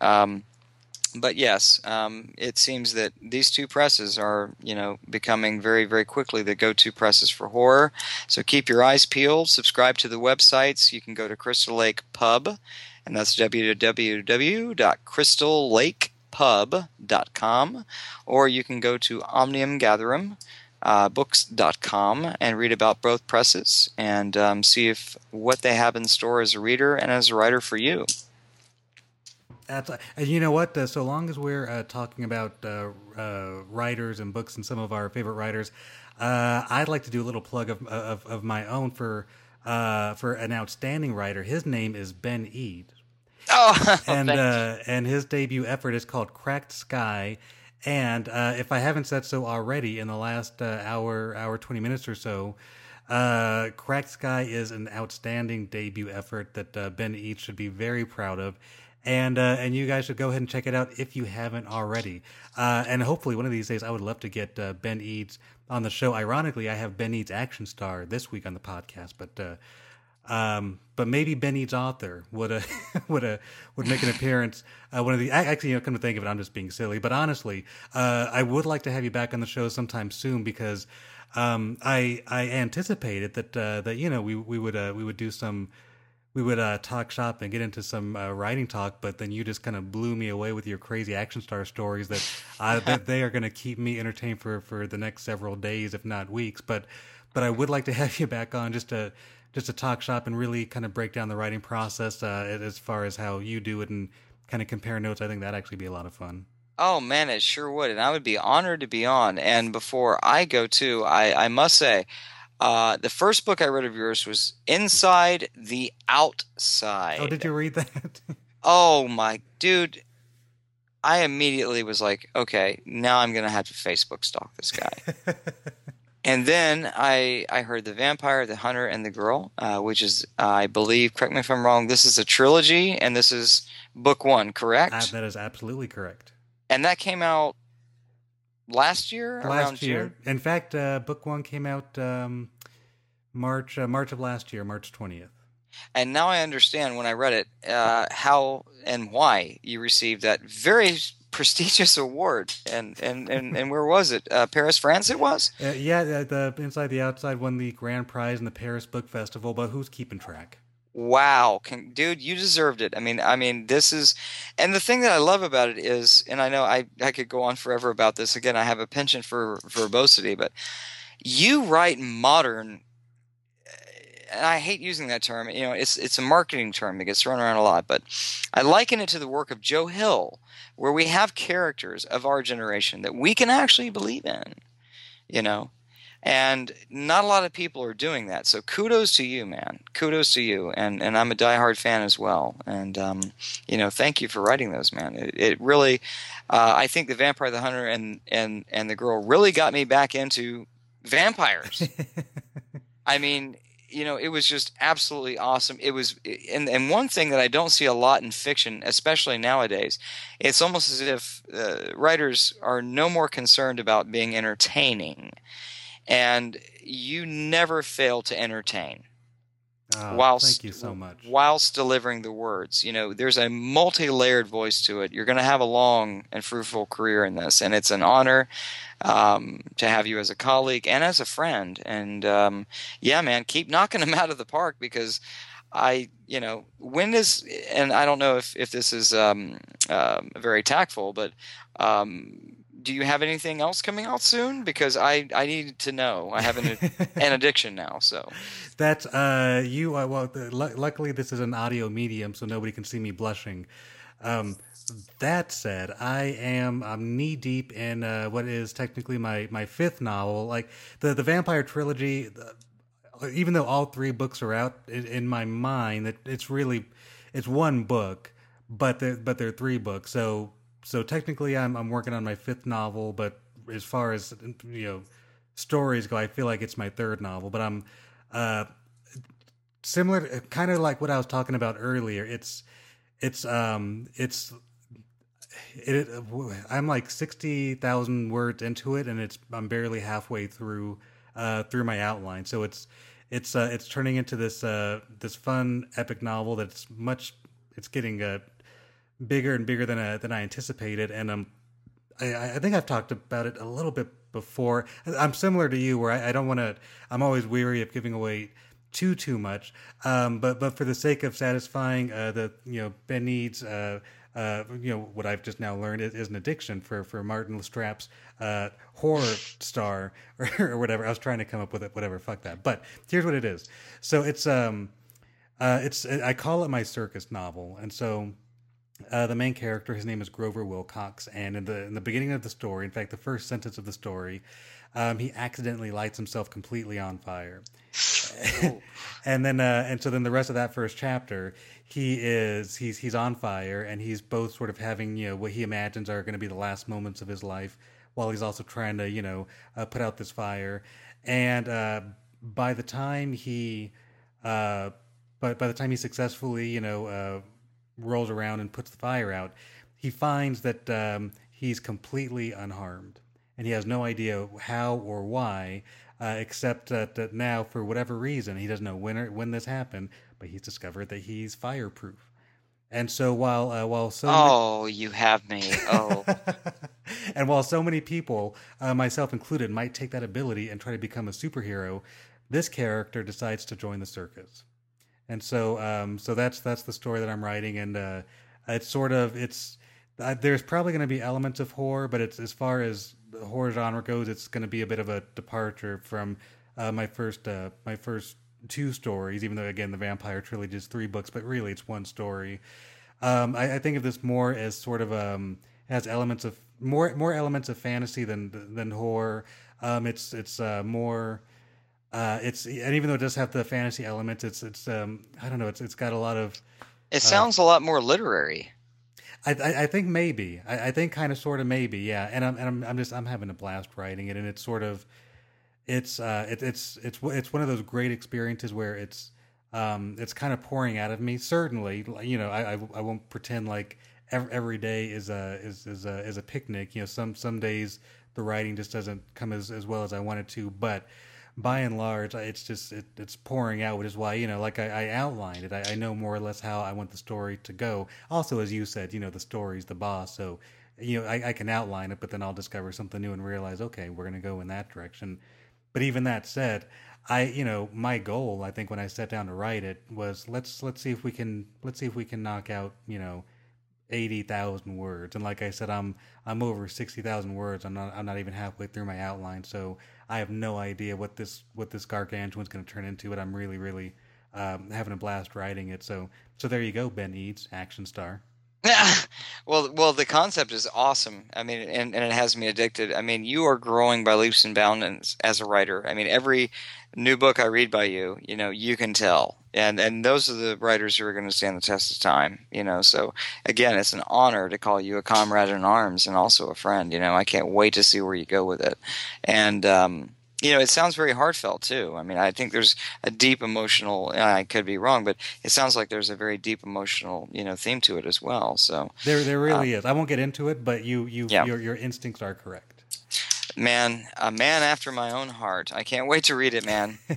Um, but yes, um, it seems that these two presses are, you know, becoming very, very quickly the go-to presses for horror. So keep your eyes peeled. Subscribe to the websites. You can go to Crystal Lake Pub, and that's www.crystallake.com pub.com, or you can go to Omnium Gatherum. Uh, books.com and read about both presses and um, see if what they have in store as a reader and as a writer for you. That's, and you know what? Uh, so long as we're uh, talking about uh, uh, writers and books and some of our favorite writers, uh, I'd like to do a little plug of of, of my own for for an outstanding writer. His name is Ben Ead. Oh, and uh, and his debut effort is called Cracked Sky. And uh, if I haven't said so already, in the last uh, hour, hour twenty minutes or so, uh, Cracked Sky is an outstanding debut effort that uh, Ben Eads should be very proud of. And uh, and you guys should go ahead and check it out if you haven't already. and hopefully, one of these days, I would love to get Ben Eads on the show. Ironically, I have Ben Eads Action Star this week on the podcast, but Um, but maybe Ben Eads author would uh, would uh, would make an appearance. Uh, one of the actually, you know, come to think of it, I'm just being silly. But honestly, uh, I would like to have you back on the show sometime soon because um, I I anticipated that uh, that you know we we would uh, we would do some we would uh, talk shop and get into some uh, writing talk, but then you just kind of blew me away with your crazy action star stories that I that they are going to keep me entertained for for the next several days, if not weeks. But but I would like to have you back on just to just to talk shop and really kind of break down the writing process uh, as far as how you do it and kind of compare notes. I think that'd actually be a lot of fun. Oh man, it sure would, and I would be honored to be on. And before I go to, I, I must say, uh, the first book I read of yours was Inside the Outside. Oh, did you read that? oh my dude. I immediately was like, okay, now I'm gonna have to Facebook stalk this guy. and then I I heard the vampire, the hunter, and the girl, uh, which is I believe. Correct me if I'm wrong. This is a trilogy, and this is book one, correct? Uh, that is absolutely correct. And that came out last year. Last year, June? in fact, uh, book one came out um, March uh, March of last year, March twentieth. And now I understand when I read it uh, how and why you received that very prestigious award. And and and, and where was it? Uh, Paris, France. It was. Uh, yeah, the, the Inside the Outside won the grand prize in the Paris Book Festival. But who's keeping track? wow Can, dude you deserved it i mean i mean this is and the thing that i love about it is and i know i i could go on forever about this again i have a penchant for verbosity but you write modern and i hate using that term you know it's it's a marketing term that gets thrown around a lot but i liken it to the work of joe hill where we have characters of our generation that we can actually believe in you know and not a lot of people are doing that. So kudos to you, man. Kudos to you. And and I'm a diehard fan as well. And um, you know, thank you for writing those, man. It, it really, uh, I think the Vampire, the Hunter, and and and the girl really got me back into vampires. I mean, you know, it was just absolutely awesome. It was, and and one thing that I don't see a lot in fiction, especially nowadays, it's almost as if uh, writers are no more concerned about being entertaining and you never fail to entertain. Oh, whilst, thank you so much. Whilst delivering the words, you know, there's a multi-layered voice to it. You're going to have a long and fruitful career in this, and it's an honor um, to have you as a colleague and as a friend. And um, yeah, man, keep knocking them out of the park because I, you know, when is, and I don't know if if this is um, uh, very tactful, but um, do you have anything else coming out soon? Because I I need to know. I have an an addiction now, so that's uh you. Uh, well, the, luckily this is an audio medium, so nobody can see me blushing. Um, that said, I am I'm knee deep in uh, what is technically my my fifth novel. Like the the vampire trilogy, even though all three books are out in, in my mind, it, it's really it's one book, but they're, but they're three books. So so technically I'm I'm working on my fifth novel, but as far as you know stories go, I feel like it's my third novel. But I'm uh, similar, kind of like what I was talking about earlier. It's it's um it's it, I'm like sixty thousand words into it, and it's I'm barely halfway through uh, through my outline. So it's it's uh, it's turning into this uh, this fun epic novel that's much. It's getting uh, bigger and bigger than I, than I anticipated, and um, I, I think I've talked about it a little bit before. I'm similar to you, where I, I don't want to. I'm always weary of giving away too too much. Um, but but for the sake of satisfying uh, the you know Ben needs. Uh, uh, you know what I've just now learned is, is an addiction for for Martin Lastrapes' uh, horror star or, or, whatever. I was trying to come up with it, whatever. Fuck that. But here's what it is. So it's um, uh, it's I call it my circus novel, and so uh, the main character, his name is Grover Wilcox, and in the in the beginning of the story, in fact, the first sentence of the story, um, he accidentally lights himself completely on fire, and then uh, and so then the rest of that first chapter, he is he's he's on fire, and he's both sort of having you know what he imagines are going to be the last moments of his life, while he's also trying to you know uh, put out this fire, and uh, by the time he, uh, but by the time he successfully you know uh, rolls around and puts the fire out, he finds that um, he's completely unharmed. And he has no idea how or why, uh, except that, that now, for whatever reason, he doesn't know when or, when this happened, but he's discovered that he's fireproof. And so while uh, while so oh many... you have me oh and while so many people, uh, myself included, might take that ability and try to become a superhero, this character decides to join the circus. And so um, so that's that's the story that I'm writing, and uh, it's sort of it's there's probably going to be elements of horror, but it's as far as the horror genre goes, it's going to be a bit of a departure from uh, my first uh, my first two stories. Even though again, the Vampire trilogy is three books, but really it's one story. Um, I, I, think of this more as sort of um, has elements of more more elements of fantasy than than horror. Um, it's it's uh, more. Uh, it's and even though it does have the fantasy elements, it's it's um, I don't know. It's it's got a lot of. It sounds uh, a lot more literary. I, I, I think maybe. I, I think kind of sort of maybe, yeah. And I'm and I'm, I'm just I'm having a blast writing it, and it's sort of, it's uh, it, it's it's it's one of those great experiences where it's um, it's kind of pouring out of me. Certainly, you know, I I, I won't pretend like every, every day is a is is a is a picnic. You know, some some days the writing just doesn't come as as well as I wanted to, but by and large, it's just it, it's pouring out, which is why you know, like I, I outlined it, I, I, know more or less how I want the story to go. Also, as you said, you know, the story's the boss, so you know I, I can outline it, but then I'll discover something new and realize, okay, we're going to go in that direction. But even that said, I you know my goal, I think when I sat down to write it was let's let's see if we can let's see if we can knock out you know eighty thousand words. And like I said, I'm I'm over sixty thousand words. I'm not I'm not even halfway through my outline, so I have no idea what this what this gargantuan's going to turn into. But I'm really really um, having a blast writing it. So so there you go, Ben Eads, action star. well, well, the concept is awesome. I mean, and, and it has me addicted. I mean, you are growing by leaps and bounds as a writer. I mean, every new book I read by you, you know, you can tell, and and those are the writers who are going to stand the test of time. You know, so again, it's an honor to call you a comrade in arms and also a friend. You know, I can't wait to see where you go with it, and um, you know, it sounds very heartfelt too. I mean, I think there's a deep emotional. I could be wrong, but it sounds like there's a very deep emotional, you know, theme to it as well. So there, there really uh, is. I won't get into it, but you, you, yeah. your, your instincts are correct. Man, a man after my own heart. I can't wait to read it, man.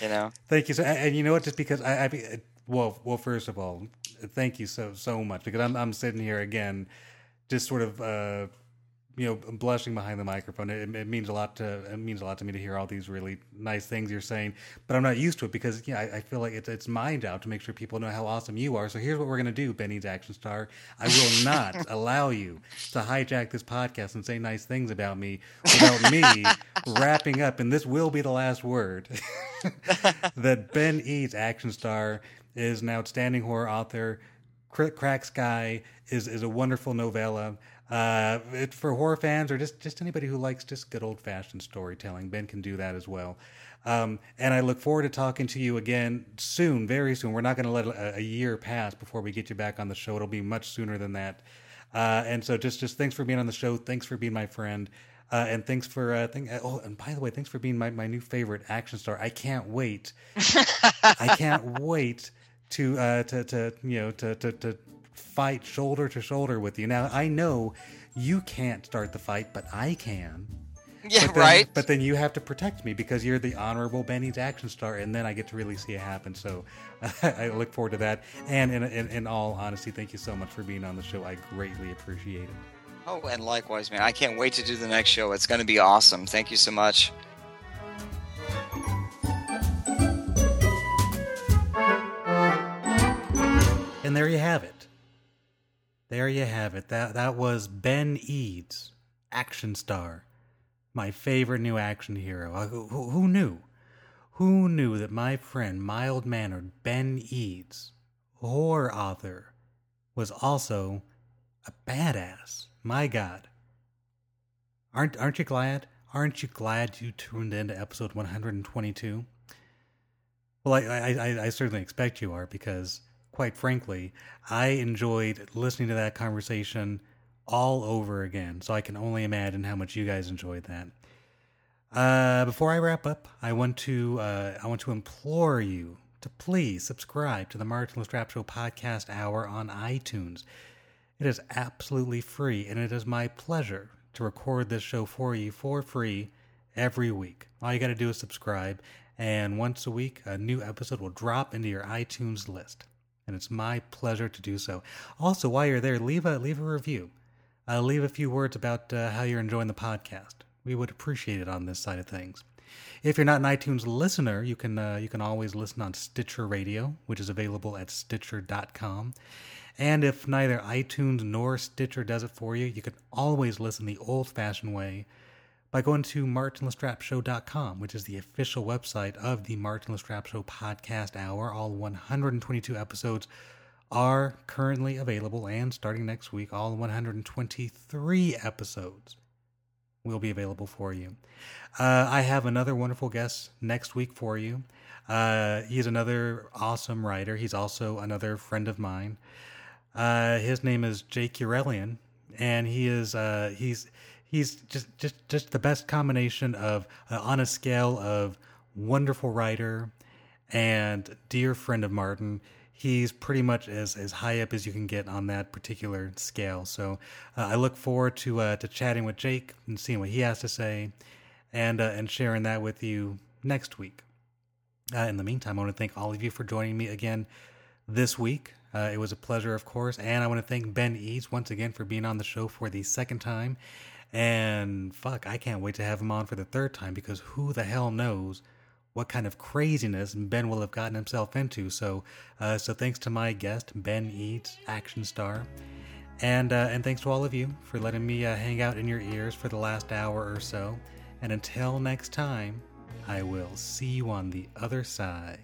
you know. thank you. So, and you know what? Just because I, I, well, well, first of all, thank you so so much because I'm I'm sitting here again, just sort of. Uh, you know blushing behind the microphone. It, it, means a lot to it means a lot to me to hear all these really nice things you're saying but i'm not used to it because yeah I, I, feel like it's it's my job to make sure people know how awesome you are. So here's what we're going to do Ben Eads action star. I will not allow you to hijack this podcast and say nice things about me without me wrapping up and this will be the last word. That ben eads action star is an outstanding horror author. Cracked Sky is is a wonderful novella uh, it, for horror fans or just, just anybody who likes just good old fashioned storytelling, Ben can do that as well. Um, and I look forward to talking to you again soon, very soon. We're not going to let a, a, year pass before we get you back on the show. It'll be much sooner than that. Uh, and so just just thanks for being on the show. Thanks for being my friend. Uh, and thanks for uh, think, oh, and by the way, thanks for being my, my new favorite action star. I can't wait. I can't wait to uh, to to you know to to to fight shoulder to shoulder with you. Now, I know you can't start the fight, but I can. Yeah, but then, right. But then you have to protect me because you're the honorable Ben Eads action star, and then I get to really see it happen. So I look forward to that. And in, in, in, all honesty, thank you so much for being on the show. I greatly appreciate it. Oh, and likewise, man. I can't wait to do the next show. It's going to be awesome. Thank you so much. And there you have it. There you have it. That that was Ben Eads, action star, my favorite new action hero. Uh, who, who knew? Who knew that my friend, mild mannered Ben Eads, horror author, was also a badass? My God. Aren't aren't you glad? Aren't you glad you tuned in to episode 122? Well, I, I, I certainly expect you are because quite frankly, I enjoyed listening to that conversation all over again. So I can only imagine how much you guys enjoyed that. Uh, before I wrap up, I want to uh, I want to implore you to please subscribe to the Martin Lastrapes Show podcast hour on iTunes. It is absolutely free, and it is my pleasure to record this show for you for free every week. All you got to do is subscribe, and once a week, a new episode will drop into your iTunes list. And it's my pleasure to do so. Also, while you're there, leave a leave a review. Uh, leave a few words about uh, how you're enjoying the podcast. We would appreciate it on this side of things. If you're not an iTunes listener, you can uh, you can always listen on Stitcher Radio, which is available at Stitcher.com. And if neither iTunes nor Stitcher does it for you, you can always listen the old-fashioned way by going to martinlastrapesshow.com, which is the official website of the Martin Lastrapes Show podcast hour. All 122 episodes are currently available, and starting next week, all 123 episodes will be available for you. Uh, I have another wonderful guest next week for you. Uh, he's another awesome writer. He's also another friend of mine. Uh, his name is Jake Urelian, and he is uh, he's he's just just just the best combination of uh, on a scale of wonderful writer and dear friend of Martin. He's pretty much as, as high up as you can get on that particular scale. So uh, I look forward to uh, to chatting with Jake and seeing what he has to say, and uh, and sharing that with you next week. Uh, in the meantime, I want to thank all of you for joining me again this week. Uh, it was a pleasure, of course, and I want to thank Ben Eads once again for being on the show for the second time. And fuck, I can't wait to have him on for the third time because who the hell knows what kind of craziness Ben will have gotten himself into. So, uh, so thanks to my guest Ben Eads, action star, and uh, and thanks to all of you for letting me uh, hang out in your ears for the last hour or so. And until next time, I will see you on the other side.